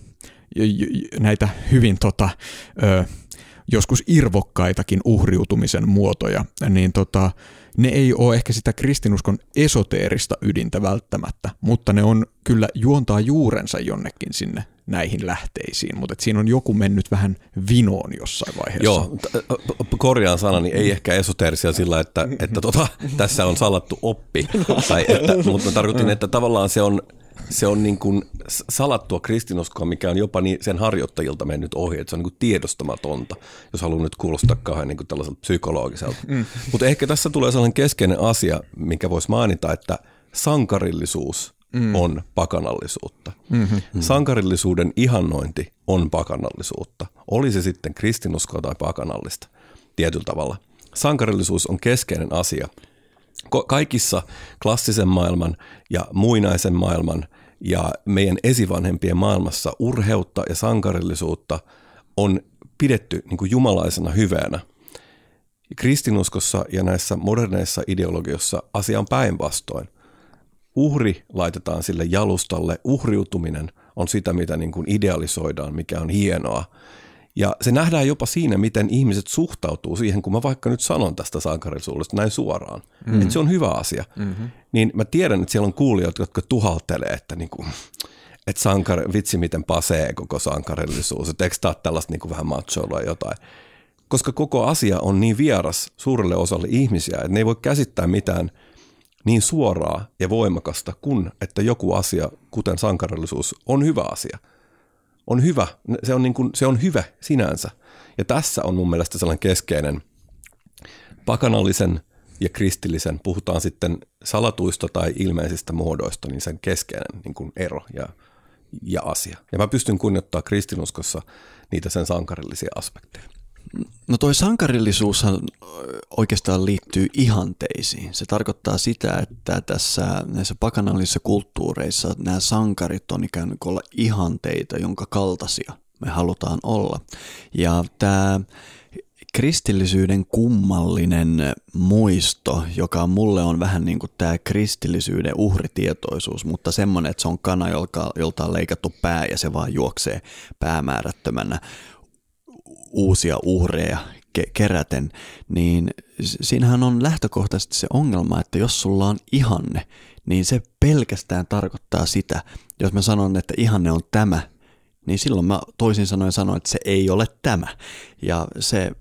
Speaker 4: näitä hyvin tota, joskus irvokkaitakin uhriutumisen muotoja, niin tota, ne ei ole ehkä sitä kristinuskon esoteerista ydintä välttämättä, mutta ne on kyllä juontaa juurensa jonnekin sinne näihin lähteisiin, mutta siinä on joku mennyt vähän vinoon jossain vaiheessa.
Speaker 2: Joo, korjaan sanani, ei ehkä esoteerisia sillä, että, että tota, tässä on salattu oppi, tai että, mutta tarkoitin, että tavallaan se on, se on niin kuin salattua kristinuskoa, mikä on jopa niin sen harjoittajilta mennyt ohi, että se on niin kuin tiedostamatonta, jos haluan nyt kuulostaa kauhean niin kuin tällaiselta psykologiselta. Mm. Mutta ehkä tässä tulee sellainen keskeinen asia, mikä voisi mainita, että sankarillisuus mm. on pakanallisuutta. Mm-hmm. Sankarillisuuden ihannointi on pakanallisuutta. Oli se sitten kristinuskoa tai pakanallista tietyllä tavalla. Sankarillisuus on keskeinen asia. Kaikissa klassisen maailman ja muinaisen maailman ja meidän esivanhempien maailmassa urheutta ja sankarillisuutta on pidetty niin kuin jumalaisena hyvänä. Kristinuskossa ja näissä moderneissa ideologioissa asia on päinvastoin uhri laitetaan sille jalustalle, uhriutuminen on sitä, mitä niin kuin idealisoidaan, mikä on hienoa. Ja se nähdään jopa siinä, miten ihmiset suhtautuu siihen, kun mä vaikka nyt sanon tästä sankarillisuudesta näin suoraan, mm. että se on hyvä asia. Mm-hmm. Niin mä tiedän, että siellä on kuulijoita, jotka tuhaltelee, että, niin kuin, että sankar, vitsi miten pasee koko sankarillisuus, että eikö tämä tällaista niin kuin vähän machoilua jotain. Koska koko asia on niin vieras suurelle osalle ihmisiä, että ne ei voi käsittää mitään – niin suoraa ja voimakasta kuin, että joku asia, kuten sankarillisuus, on hyvä asia. On hyvä, se on, niin kuin, se on hyvä sinänsä. Ja tässä on mun mielestä sellainen keskeinen pakanallisen ja kristillisen, puhutaan sitten salatuista tai ilmeisistä muodoista, niin sen keskeinen niin kuin ero ja, ja asia. Ja mä pystyn kunnioittamaan kristinuskossa niitä sen sankarillisia aspekteja.
Speaker 3: No toi sankarillisuushan oikeastaan liittyy ihanteisiin. Se tarkoittaa sitä, että tässä näissä pakanallisissa kulttuureissa nämä sankarit on ikään kuin olla ihanteita, jonka kaltaisia me halutaan olla. Ja tämä kristillisyyden kummallinen muisto, joka mulle on vähän niin kuin tämä kristillisyyden uhritietoisuus, mutta semmoinen, että se on kana, jolta, on leikattu pää ja se vaan juoksee päämäärättömänä uusia uhreja ke- keräten, niin siinähän on lähtökohtaisesti se ongelma, että jos sulla on ihanne, niin se pelkästään tarkoittaa sitä, jos mä sanon, että ihanne on tämä, niin silloin mä toisin sanoen sanon, että se ei ole tämä. Ja se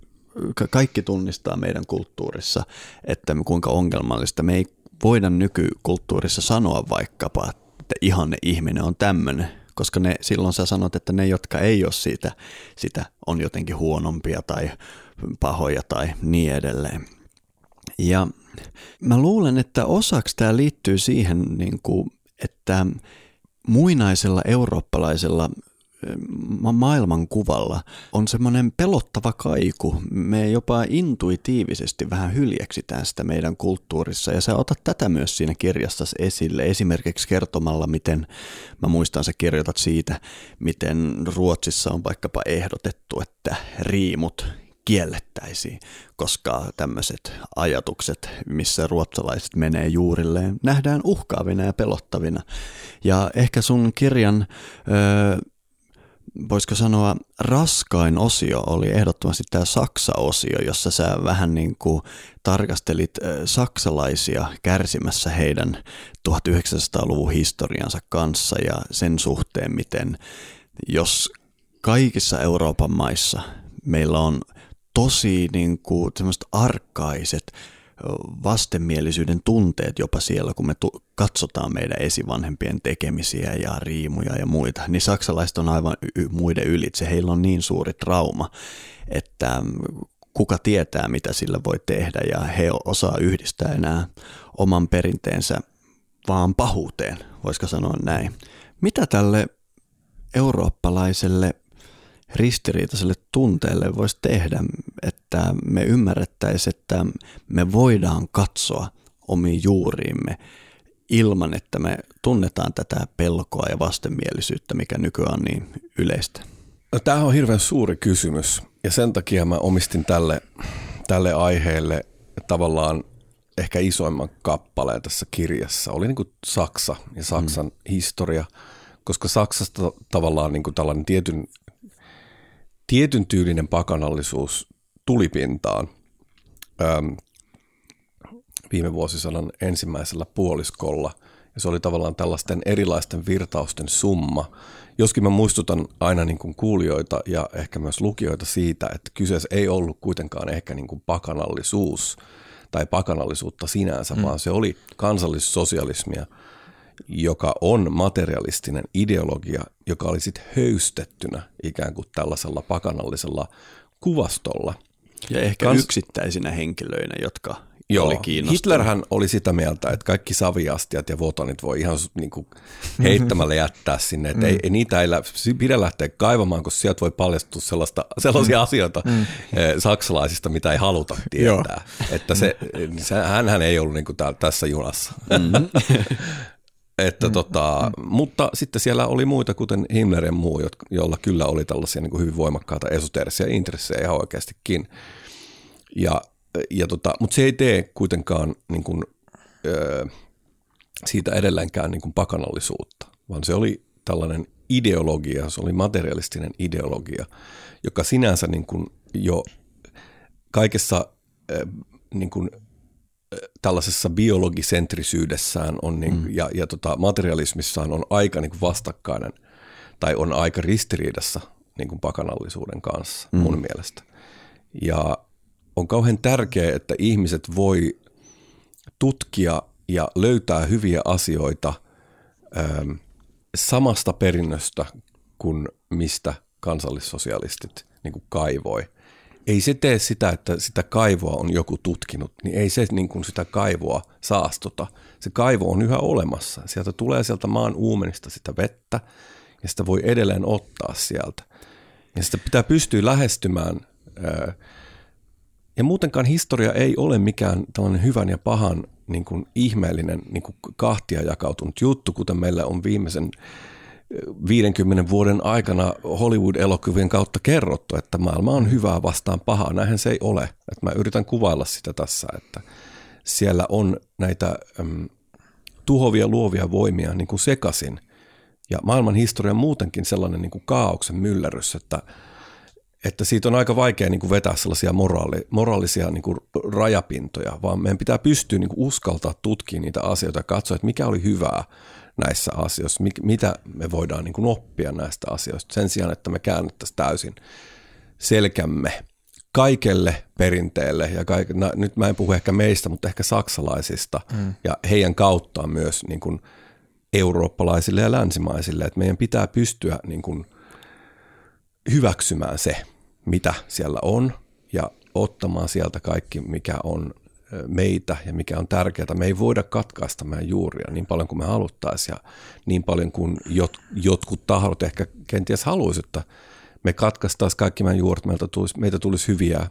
Speaker 3: kaikki tunnistaa meidän kulttuurissa, että kuinka ongelmallista. Me ei voida nykykulttuurissa sanoa vaikkapa, että ihanne ihminen on tämmöinen, koska ne, silloin sä sanot, että ne, jotka ei ole siitä, sitä on jotenkin huonompia tai pahoja tai niin edelleen. Ja mä luulen, että osaksi tämä liittyy siihen, niin kuin, että muinaisella eurooppalaisella maailmankuvalla on semmoinen pelottava kaiku. Me jopa intuitiivisesti vähän hyljeksitään sitä meidän kulttuurissa ja sä otat tätä myös siinä kirjastasi esille esimerkiksi kertomalla, miten, mä muistan sä kirjoitat siitä, miten Ruotsissa on vaikkapa ehdotettu, että riimut kiellettäisiin, koska tämmöiset ajatukset, missä ruotsalaiset menee juurilleen, nähdään uhkaavina ja pelottavina. Ja ehkä sun kirjan, voisiko sanoa, raskain osio oli ehdottomasti tämä Saksa-osio, jossa sä vähän niin kuin tarkastelit saksalaisia kärsimässä heidän 1900-luvun historiansa kanssa ja sen suhteen, miten jos kaikissa Euroopan maissa meillä on tosi niin kuin, arkaiset vastenmielisyyden tunteet jopa siellä, kun me tu- katsotaan meidän esivanhempien tekemisiä ja riimuja ja muita, niin saksalaiset on aivan y- muiden ylitse. Heillä on niin suuri trauma, että kuka tietää, mitä sillä voi tehdä ja he osaa yhdistää enää oman perinteensä vaan pahuuteen, voisiko sanoa näin. Mitä tälle eurooppalaiselle ristiriitaiselle tunteelle voisi tehdä, että me ymmärrettäisiin, että me voidaan katsoa omiin juuriimme ilman, että me tunnetaan tätä pelkoa ja vastenmielisyyttä, mikä nykyään on niin yleistä?
Speaker 2: No, tämä on hirveän suuri kysymys ja sen takia mä omistin tälle, tälle aiheelle tavallaan ehkä isoimman kappaleen tässä kirjassa. Oli niin kuin Saksa ja Saksan mm. historia, koska Saksasta tavallaan niin kuin tällainen tietyn tietyn tyylinen pakanallisuus tuli pintaan öm, viime vuosisadan ensimmäisellä puoliskolla. Ja se oli tavallaan tällaisten erilaisten virtausten summa. Joskin mä muistutan aina niin kuin kuulijoita ja ehkä myös lukijoita siitä, että kyseessä ei ollut kuitenkaan ehkä niin kuin pakanallisuus tai pakanallisuutta sinänsä, mm. vaan se oli kansallissosialismia – joka on materialistinen ideologia, joka oli sitten höystettynä ikään kuin tällaisella pakanallisella kuvastolla.
Speaker 3: Ja ehkä Kans... yksittäisinä henkilöinä, jotka Joo, oli
Speaker 2: Hitlerhän oli sitä mieltä, että kaikki saviastiat ja votonit voi ihan niin kuin heittämällä jättää sinne. Että mm. ei, ei, niitä ei pidä lähteä kaivamaan, koska sieltä voi paljastua sellaista, sellaisia mm. asioita mm. Eh, saksalaisista, mitä ei haluta tietää. että se, se, hänhän ei ollut niin kuin täällä, tässä junassa. Mm. Että mm, tota, mm. Mutta sitten siellä oli muita, kuten Himmler ja muu, joilla kyllä oli tällaisia niin kuin hyvin voimakkaita esoteerisia intressejä ihan oikeastikin. Ja, ja tota, mutta se ei tee kuitenkaan niin kuin, ö, siitä edelleenkään niin kuin pakanallisuutta, vaan se oli tällainen ideologia, se oli materialistinen ideologia, joka sinänsä niin kuin jo kaikessa niin kuin tällaisessa biologisentrisyydessään on niin, mm. ja, ja tota, materialismissaan on aika niin kuin vastakkainen tai on aika ristiriidassa niin kuin pakanallisuuden kanssa mm. mun mielestä. Ja on kauhean tärkeää, että ihmiset voi tutkia ja löytää hyviä asioita ähm, samasta perinnöstä kuin mistä kansallissosialistit niin kuin kaivoi ei se tee sitä, että sitä kaivoa on joku tutkinut, niin ei se niin kuin sitä kaivoa saastuta. Se kaivo on yhä olemassa. Sieltä tulee sieltä maan uumenista sitä vettä ja sitä voi edelleen ottaa sieltä. Ja sitä pitää pystyä lähestymään. Ja muutenkaan historia ei ole mikään tällainen hyvän ja pahan niin kuin ihmeellinen niin kuin kahtia jakautunut juttu, kuten meillä on viimeisen 50 vuoden aikana Hollywood-elokuvien kautta kerrottu, että maailma on hyvää vastaan pahaa. Näinhän se ei ole. Että mä yritän kuvailla sitä tässä, että siellä on näitä äm, tuhovia luovia voimia niin kuin sekasin. Ja maailman historia on muutenkin sellainen niin kuin kaauksen myllerys, että, että siitä on aika vaikea niin kuin vetää sellaisia moraali, moraalisia niin kuin rajapintoja, vaan meidän pitää pystyä niin kuin uskaltaa tutkia niitä asioita ja katsoa, että mikä oli hyvää näissä asioissa, mitä me voidaan niin kuin oppia näistä asioista sen sijaan, että me käännettäisiin täysin selkämme kaikelle perinteelle, ja kaik, no, nyt mä en puhu ehkä meistä, mutta ehkä saksalaisista, mm. ja heidän kauttaan myös niin kuin eurooppalaisille ja länsimaisille, että meidän pitää pystyä niin kuin hyväksymään se, mitä siellä on, ja ottamaan sieltä kaikki, mikä on meitä ja mikä on tärkeää. Me ei voida katkaista meidän juuria niin paljon kuin me haluttaisiin ja niin paljon kuin jot, jotkut tahot ehkä kenties haluaisivat, että me katkaistaisiin kaikki meidän juuret, meiltä tulisi, meitä tulisi hyviä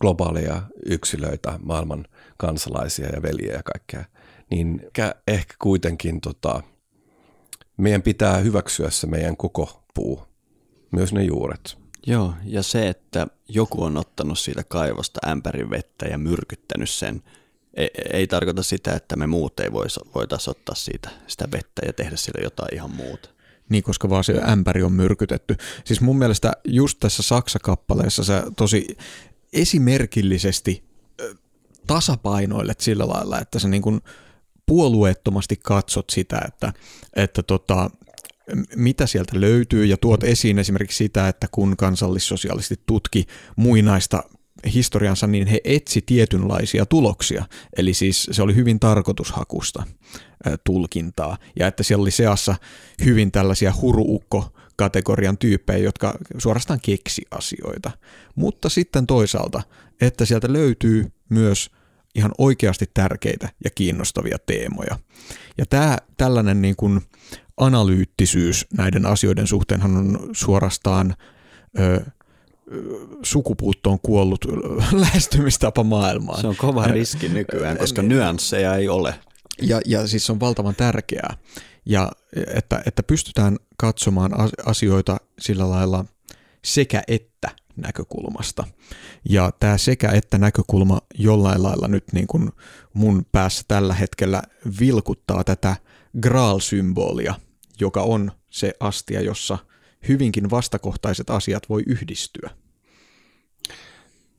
Speaker 2: globaaleja yksilöitä, maailman kansalaisia ja veljiä ja kaikkea. Niin ehkä kuitenkin tota, meidän pitää hyväksyä se meidän koko puu, myös ne juuret.
Speaker 3: Joo, ja se, että joku on ottanut siitä kaivosta ämpärin vettä ja myrkyttänyt sen, ei, ei tarkoita sitä, että me muut ei voitaisiin ottaa siitä sitä vettä ja tehdä sille jotain ihan muuta.
Speaker 4: Niin, koska vaan se ämpäri on myrkytetty. Siis mun mielestä just tässä Saksa-kappaleessa sä tosi esimerkillisesti tasapainoilet sillä lailla, että sä niin kuin puolueettomasti katsot sitä, että, että tota, mitä sieltä löytyy ja tuot esiin esimerkiksi sitä, että kun kansallissosialistit tutki muinaista historiansa, niin he etsi tietynlaisia tuloksia. Eli siis se oli hyvin tarkoitushakusta tulkintaa. Ja että siellä oli seassa hyvin tällaisia huruukko kategorian tyyppejä, jotka suorastaan keksi asioita. Mutta sitten toisaalta, että sieltä löytyy myös ihan oikeasti tärkeitä ja kiinnostavia teemoja. Ja tämä tällainen niin kuin analyyttisyys näiden asioiden suhteenhan on suorastaan ö, sukupuuttoon kuollut lähestymistapa maailmaan.
Speaker 3: Se on kova riski nykyään, koska nyansseja ei ole.
Speaker 4: Ja, ja siis se on valtavan tärkeää, ja että, että pystytään katsomaan asioita sillä lailla sekä että näkökulmasta. Ja tämä sekä että näkökulma jollain lailla nyt niin kuin mun päässä tällä hetkellä vilkuttaa tätä Graal-symbolia, joka on se astia, jossa hyvinkin vastakohtaiset asiat voi yhdistyä.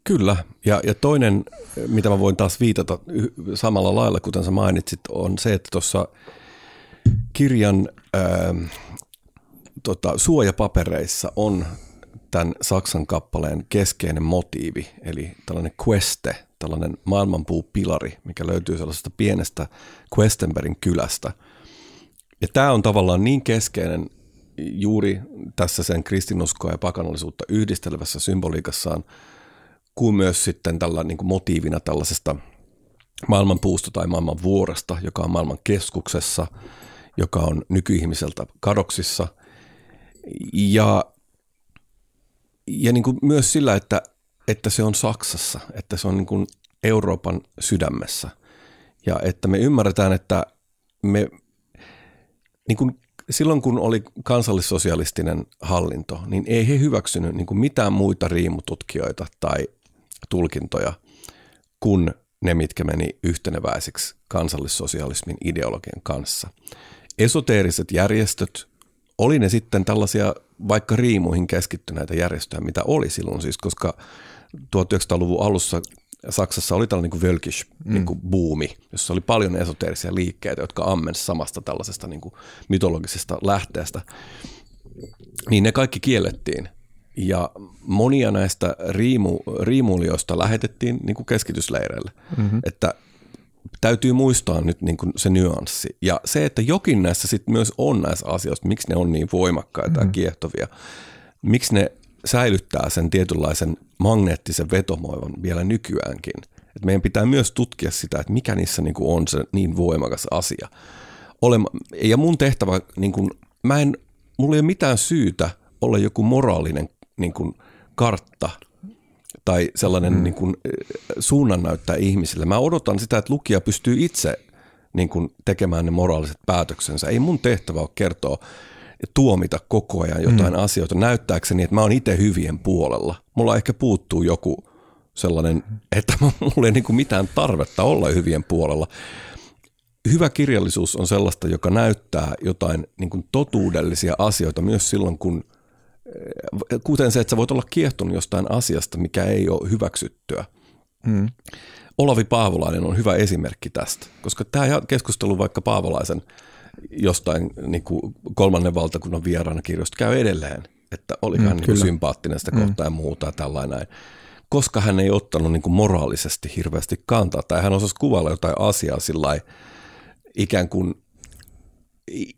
Speaker 2: Kyllä, ja, ja toinen, mitä mä voin taas viitata samalla lailla, kuten sä mainitsit, on se, että tuossa kirjan ää, tota, suojapapereissa on tämän Saksan kappaleen keskeinen motiivi, eli tällainen queste, tällainen maailmanpuupilari, mikä löytyy sellaisesta pienestä Questenbergin kylästä. Ja tämä on tavallaan niin keskeinen juuri tässä sen kristinuskoa ja pakanallisuutta yhdistelevässä symboliikassaan, kuin myös sitten tällä niin kuin motiivina tällaisesta maailmanpuusta tai maailman vuoresta, joka on maailman keskuksessa, joka on nykyihmiseltä kadoksissa. Ja ja niin kuin myös sillä, että, että se on Saksassa, että se on niin kuin Euroopan sydämessä. Ja että me ymmärretään, että me niin kuin silloin kun oli kansallissosialistinen hallinto, niin ei he hyväksynyt niin mitään muita riimututkijoita tai tulkintoja kuin ne, mitkä meni yhteneväisiksi kansallissosialismin ideologian kanssa. Esoteeriset järjestöt, oli ne sitten tällaisia vaikka riimuihin keskittyneitä järjestöjä, mitä oli silloin siis, koska 1900-luvun alussa Saksassa oli tällainen niin Völkisch mm. niin kuin buumi, jossa oli paljon esoteerisia liikkeitä, jotka ammensi samasta tällaisesta niin kuin mytologisesta lähteestä. Niin ne kaikki kiellettiin. Ja monia näistä riimu, riimulijoista lähetettiin niin kuin keskitysleireille. Mm-hmm. Että täytyy muistaa nyt niin kuin se nyanssi. Ja se, että jokin näissä sitten myös on näissä asioissa, miksi ne on niin voimakkaita mm-hmm. ja kiehtovia, miksi ne säilyttää sen tietynlaisen magneettisen vetomoivan vielä nykyäänkin. Et meidän pitää myös tutkia sitä, että mikä niissä niin kuin on se niin voimakas asia. Olema, ja mun tehtävä, niin kuin, mä en, mulla ei ole mitään syytä olla joku moraalinen niin kuin, kartta tai sellainen mm. niin kuin, suunnan näyttää ihmisille. Mä odotan sitä, että lukija pystyy itse niin kuin, tekemään ne moraaliset päätöksensä. Ei mun tehtävä ole kertoa tuomita koko ajan jotain mm. asioita näyttääkseni, että mä oon itse hyvien puolella. Mulla ehkä puuttuu joku sellainen, että mulla ei niin kuin mitään tarvetta olla hyvien puolella. Hyvä kirjallisuus on sellaista, joka näyttää jotain niin kuin totuudellisia asioita myös silloin, kun – kuten se, että sä voit olla kiehtonut jostain asiasta, mikä ei ole hyväksyttyä. Hmm. Olavi Paavolainen on hyvä esimerkki tästä, koska tämä keskustelu vaikka Paavolaisen jostain niin kuin kolmannen valtakunnan vieraana kirjoista käy edelleen, että oli hän mm, niin sympaattinen sitä kohtaa mm. ja muuta ja tällainen koska hän ei ottanut niin kuin moraalisesti hirveästi kantaa, tai hän osasi kuvailla jotain asiaa sillä ikään kuin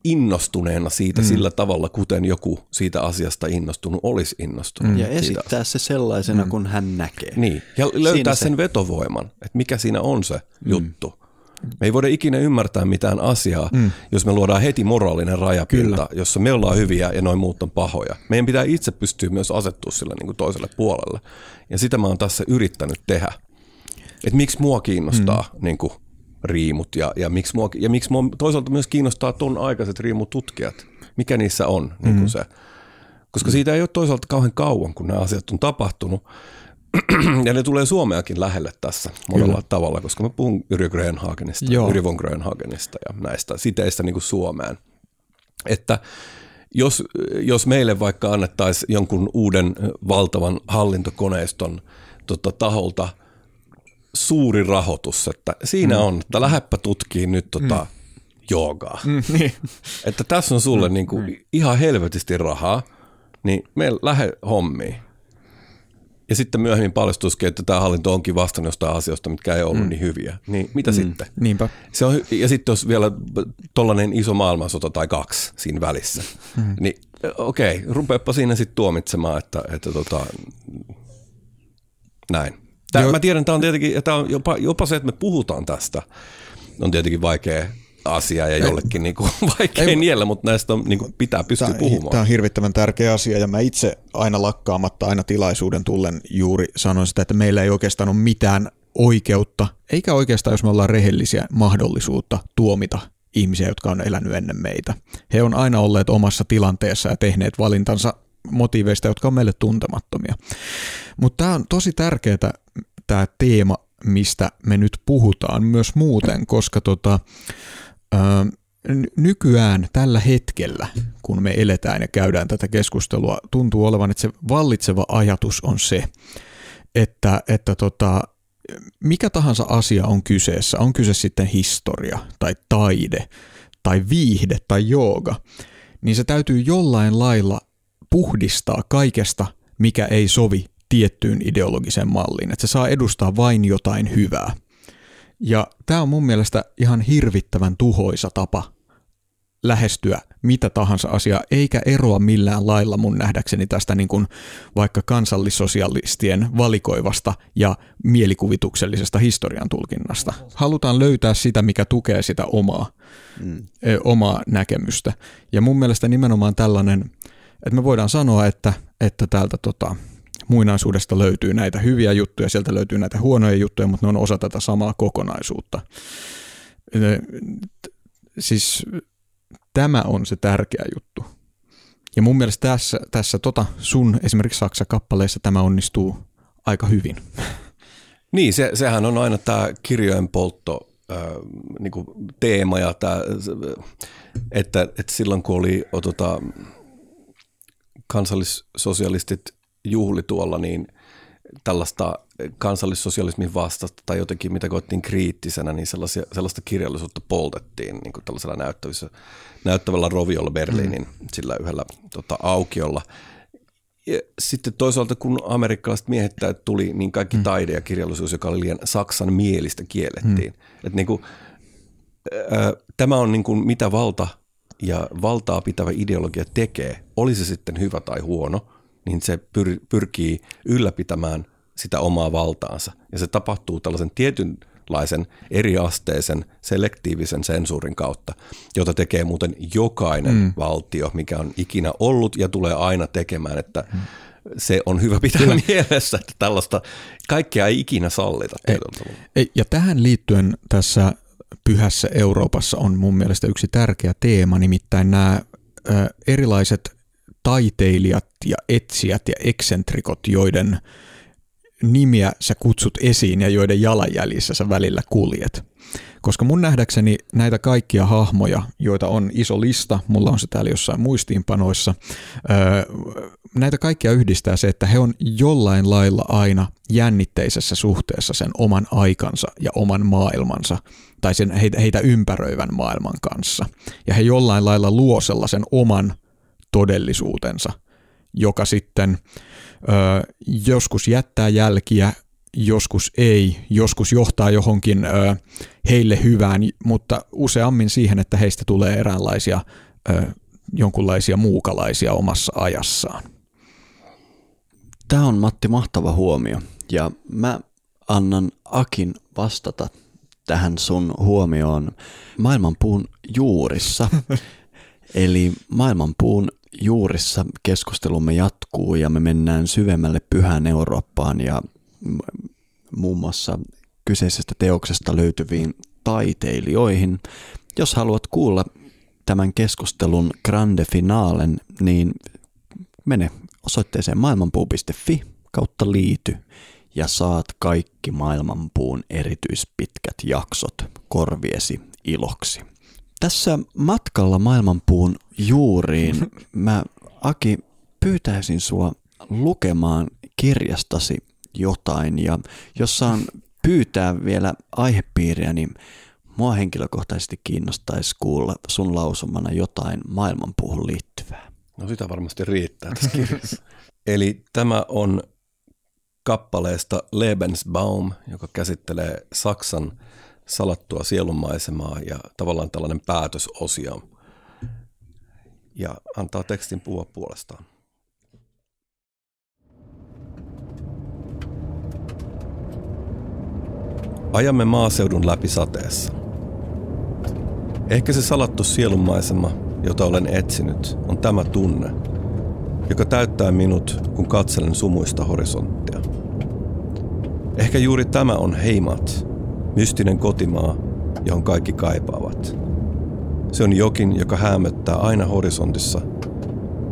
Speaker 2: innostuneena siitä mm. sillä tavalla, kuten joku siitä asiasta innostunut olisi innostunut.
Speaker 3: Mm. Ja esittää se sellaisena, mm. kun hän näkee.
Speaker 2: Niin, ja löytää siinä sen se... vetovoiman, että mikä siinä on se mm. juttu. Me ei voida ikinä ymmärtää mitään asiaa, mm. jos me luodaan heti moraalinen rajapinta, Kyllä. jossa me ollaan hyviä ja noin muut on pahoja. Meidän pitää itse pystyä myös asettua sille niin kuin toiselle puolelle. Ja sitä mä oon tässä yrittänyt tehdä. Että miksi mua kiinnostaa mm. niin kuin riimut ja, ja, miksi mua, ja miksi mua toisaalta myös kiinnostaa ton aikaiset riimututkijat. Mikä niissä on niin kuin mm. se Koska siitä ei ole toisaalta kauhean kauan, kun nämä asiat on tapahtunut. ja ne tulee Suomeakin lähelle tässä monella Kyllä. tavalla, koska mä puhun Yrjö Grönhagenista, Yrjö von Grönhagenista ja näistä siteistä niin kuin Suomeen. Että jos, jos meille vaikka annettaisiin jonkun uuden valtavan hallintokoneiston tota, taholta suuri rahoitus, että siinä mm. on, että lähdepä tutkii nyt tota, mm. joogaa. Mm, niin. Että tässä on sulle mm, niin kuin, mm. ihan helvetisti rahaa, niin me lähde hommiin. Ja sitten myöhemmin paljastuisikin, että tämä hallinto onkin vastannut jostain asioista, mitkä ei ollut mm. niin hyviä. Niin mitä mm. sitten?
Speaker 4: Niinpä.
Speaker 2: Se on, ja sitten jos vielä tollainen iso maailmansota tai kaksi siinä välissä, mm. niin okei, okay, rupeepa siinä sitten tuomitsemaan, että, että tota, näin. Tää, mä tiedän, että on tietenkin, että on jopa, jopa se, että me puhutaan tästä, on tietenkin vaikea asia ja jollekin niin kuin vaikea Ei, niellä, mutta näistä on, niin kuin pitää pystyä tämä, puhumaan.
Speaker 4: Tämä on hirvittävän tärkeä asia ja mä itse aina lakkaamatta aina tilaisuuden tullen juuri sanon sitä, että meillä ei oikeastaan ole mitään oikeutta, eikä oikeastaan, jos me ollaan rehellisiä, mahdollisuutta tuomita ihmisiä, jotka on elänyt ennen meitä. He on aina olleet omassa tilanteessa ja tehneet valintansa motiiveista, jotka on meille tuntemattomia. Mutta tämä on tosi tärkeää, tämä teema, mistä me nyt puhutaan myös muuten, koska tota, nykyään tällä hetkellä, kun me eletään ja käydään tätä keskustelua, tuntuu olevan, että se vallitseva ajatus on se, että, että tota, mikä tahansa asia on kyseessä, on kyse sitten historia tai taide tai viihde tai jooga, niin se täytyy jollain lailla puhdistaa kaikesta, mikä ei sovi tiettyyn ideologiseen malliin, että se saa edustaa vain jotain hyvää – ja tämä on mun mielestä ihan hirvittävän tuhoisa tapa lähestyä mitä tahansa asiaa, eikä eroa millään lailla mun nähdäkseni tästä niin kuin vaikka kansallissosialistien valikoivasta ja mielikuvituksellisesta historian tulkinnasta. Halutaan löytää sitä, mikä tukee sitä omaa, mm. omaa näkemystä. Ja mun mielestä nimenomaan tällainen, että me voidaan sanoa, että, että täältä tota, muinaisuudesta löytyy näitä hyviä juttuja, sieltä löytyy näitä huonoja juttuja, mutta ne on osa tätä samaa kokonaisuutta. Siis tämä on se tärkeä juttu. Ja mun mielestä tässä, tässä tota sun esimerkiksi Saksa-kappaleessa tämä onnistuu aika hyvin.
Speaker 2: Niin, se, sehän on aina tämä kirjojen poltto äh, niin teema ja tämä, että, että silloin kun oli tota, kansallissosialistit juhli tuolla, niin tällaista kansallissosialismin vastasta tai jotenkin mitä koettiin kriittisenä, niin sellaisia, sellaista kirjallisuutta poltettiin niin kuin tällaisella näyttävissä, näyttävällä roviolla Berliinin mm. sillä yhdellä tota, aukiolla. Ja sitten toisaalta kun amerikkalaiset miehittäjät tuli, niin kaikki mm. taide ja kirjallisuus, joka oli liian saksan mielistä, kiellettiin. Mm. Et niin kuin, ää, tämä on niin kuin mitä valta ja valtaa pitävä ideologia tekee, oli se sitten hyvä tai huono – niin se pyr, pyrkii ylläpitämään sitä omaa valtaansa. Ja se tapahtuu tällaisen tietynlaisen eriasteisen selektiivisen sensuurin kautta, jota tekee muuten jokainen mm. valtio, mikä on ikinä ollut ja tulee aina tekemään, että mm. se on hyvä pitää Kyllä. mielessä, että tällaista kaikkea ei ikinä sallita. Ei,
Speaker 4: ei, ja tähän liittyen tässä pyhässä Euroopassa on mun mielestä yksi tärkeä teema, nimittäin nämä erilaiset taiteilijat ja etsijät ja eksentrikot, joiden nimiä sä kutsut esiin ja joiden jalanjäljissä sä välillä kuljet. Koska mun nähdäkseni näitä kaikkia hahmoja, joita on iso lista, mulla on se täällä jossain muistiinpanoissa, näitä kaikkia yhdistää se, että he on jollain lailla aina jännitteisessä suhteessa sen oman aikansa ja oman maailmansa tai sen heitä, ympäröivän maailman kanssa. Ja he jollain lailla luo sellaisen oman todellisuutensa, joka sitten ö, joskus jättää jälkiä, joskus ei, joskus johtaa johonkin ö, heille hyvään, mutta useammin siihen, että heistä tulee eräänlaisia ö, jonkunlaisia muukalaisia omassa ajassaan.
Speaker 3: Tämä on Matti mahtava huomio ja mä annan Akin vastata tähän sun huomioon maailmanpuun juurissa. Eli maailmanpuun juurissa keskustelumme jatkuu ja me mennään syvemmälle pyhään Eurooppaan ja muun muassa kyseisestä teoksesta löytyviin taiteilijoihin. Jos haluat kuulla tämän keskustelun grande finalen, niin mene osoitteeseen maailmanpuu.fi kautta liity ja saat kaikki maailmanpuun erityispitkät jaksot korviesi iloksi. Tässä matkalla maailmanpuun juuriin mä Aki pyytäisin sua lukemaan kirjastasi jotain ja jos saan pyytää vielä aihepiiriä, niin mua henkilökohtaisesti kiinnostaisi kuulla sun lausumana jotain maailmanpuuhun liittyvää.
Speaker 2: No sitä varmasti riittää tässä kirjassa. Eli tämä on kappaleesta Lebensbaum, joka käsittelee Saksan salattua sielunmaisemaa ja tavallaan tällainen päätösosia ja antaa tekstin puhua puolestaan. Ajamme maaseudun läpi sateessa. Ehkä se salattu sielunmaisema, jota olen etsinyt, on tämä tunne, joka täyttää minut, kun katselen sumuista horisonttia. Ehkä juuri tämä on Heimat, mystinen kotimaa, johon kaikki kaipaavat. Se on jokin, joka hämöttää aina horisontissa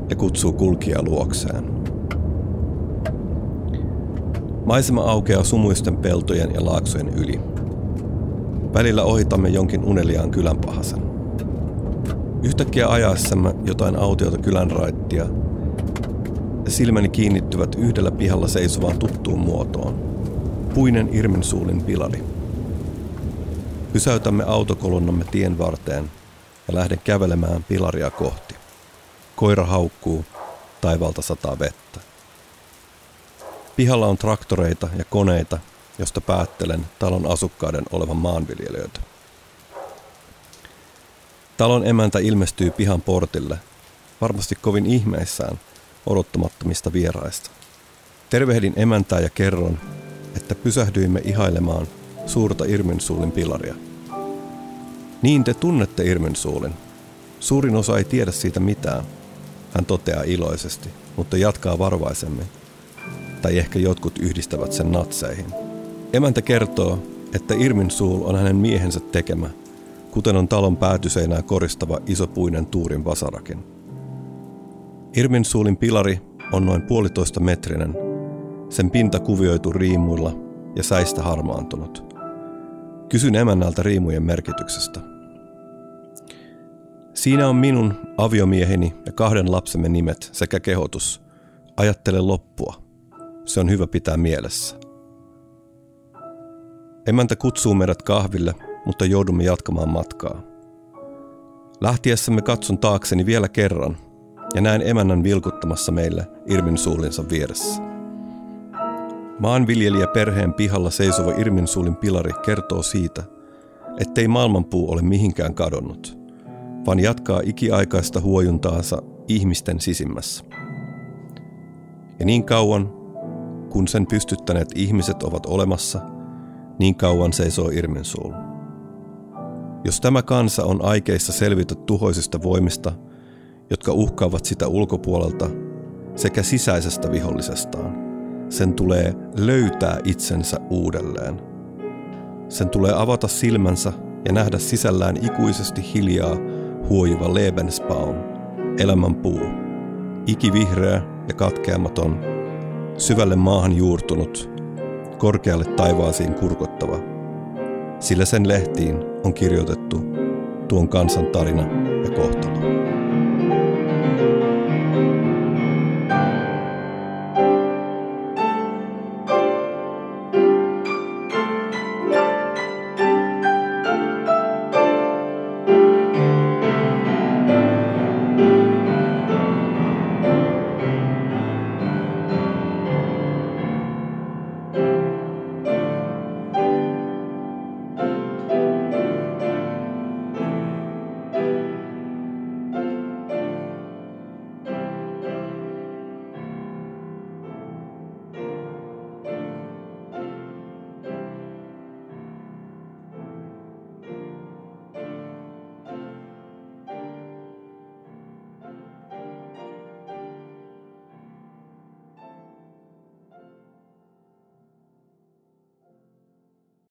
Speaker 2: ja kutsuu kulkia luokseen. Maisema aukeaa sumuisten peltojen ja laaksojen yli. Välillä ohitamme jonkin uneliaan kylänpahasen. Yhtäkkiä ajaessamme jotain autiota kylän raittia, silmäni kiinnittyvät yhdellä pihalla seisovaan tuttuun muotoon. Puinen Irminsuulin pilari. Pysäytämme autokolonnamme tien varteen ja lähden kävelemään pilaria kohti. Koira haukkuu, taivalta sataa vettä. Pihalla on traktoreita ja koneita, josta päättelen talon asukkaiden olevan maanviljelijöitä. Talon emäntä ilmestyy pihan portille, varmasti kovin ihmeissään odottamattomista vieraista. Tervehdin emäntää ja kerron, että pysähdyimme ihailemaan suurta Irminsuulin pilaria. Niin te tunnette Irminsuulin. Suurin osa ei tiedä siitä mitään, hän toteaa iloisesti, mutta jatkaa varovaisemmin tai ehkä jotkut yhdistävät sen natseihin. Emäntä kertoo, että Irmin suul on hänen miehensä tekemä, kuten on talon päätyseinää koristava isopuinen tuurin vasarakin. Irmin suulin pilari on noin puolitoista metrinen, sen pinta kuvioitu riimuilla ja säistä harmaantunut. Kysyn emännältä riimujen merkityksestä. Siinä on minun, aviomieheni ja kahden lapsemme nimet sekä kehotus. Ajattele loppua. Se on hyvä pitää mielessä. Emäntä kutsuu meidät kahville, mutta joudumme jatkamaan matkaa. Lähtiessämme katson taakseni vielä kerran ja näen emännän vilkuttamassa meille Irmin suulinsa vieressä. Maanviljelijä perheen pihalla seisova Irmin suulin pilari kertoo siitä, ettei maailmanpuu ole mihinkään kadonnut, vaan jatkaa ikiaikaista huojuntaansa ihmisten sisimmässä. Ja niin kauan, kun sen pystyttäneet ihmiset ovat olemassa, niin kauan seisoo Irminsuul. Jos tämä kansa on aikeissa selvitä tuhoisista voimista, jotka uhkaavat sitä ulkopuolelta sekä sisäisestä vihollisestaan, sen tulee löytää itsensä uudelleen. Sen tulee avata silmänsä ja nähdä sisällään ikuisesti hiljaa huojuva Lebensbaum, elämän puu, ikivihreä ja katkeamaton syvälle maahan juurtunut, korkealle taivaasiin kurkottava, sillä sen lehtiin on kirjoitettu tuon kansan tarina ja kohtalo.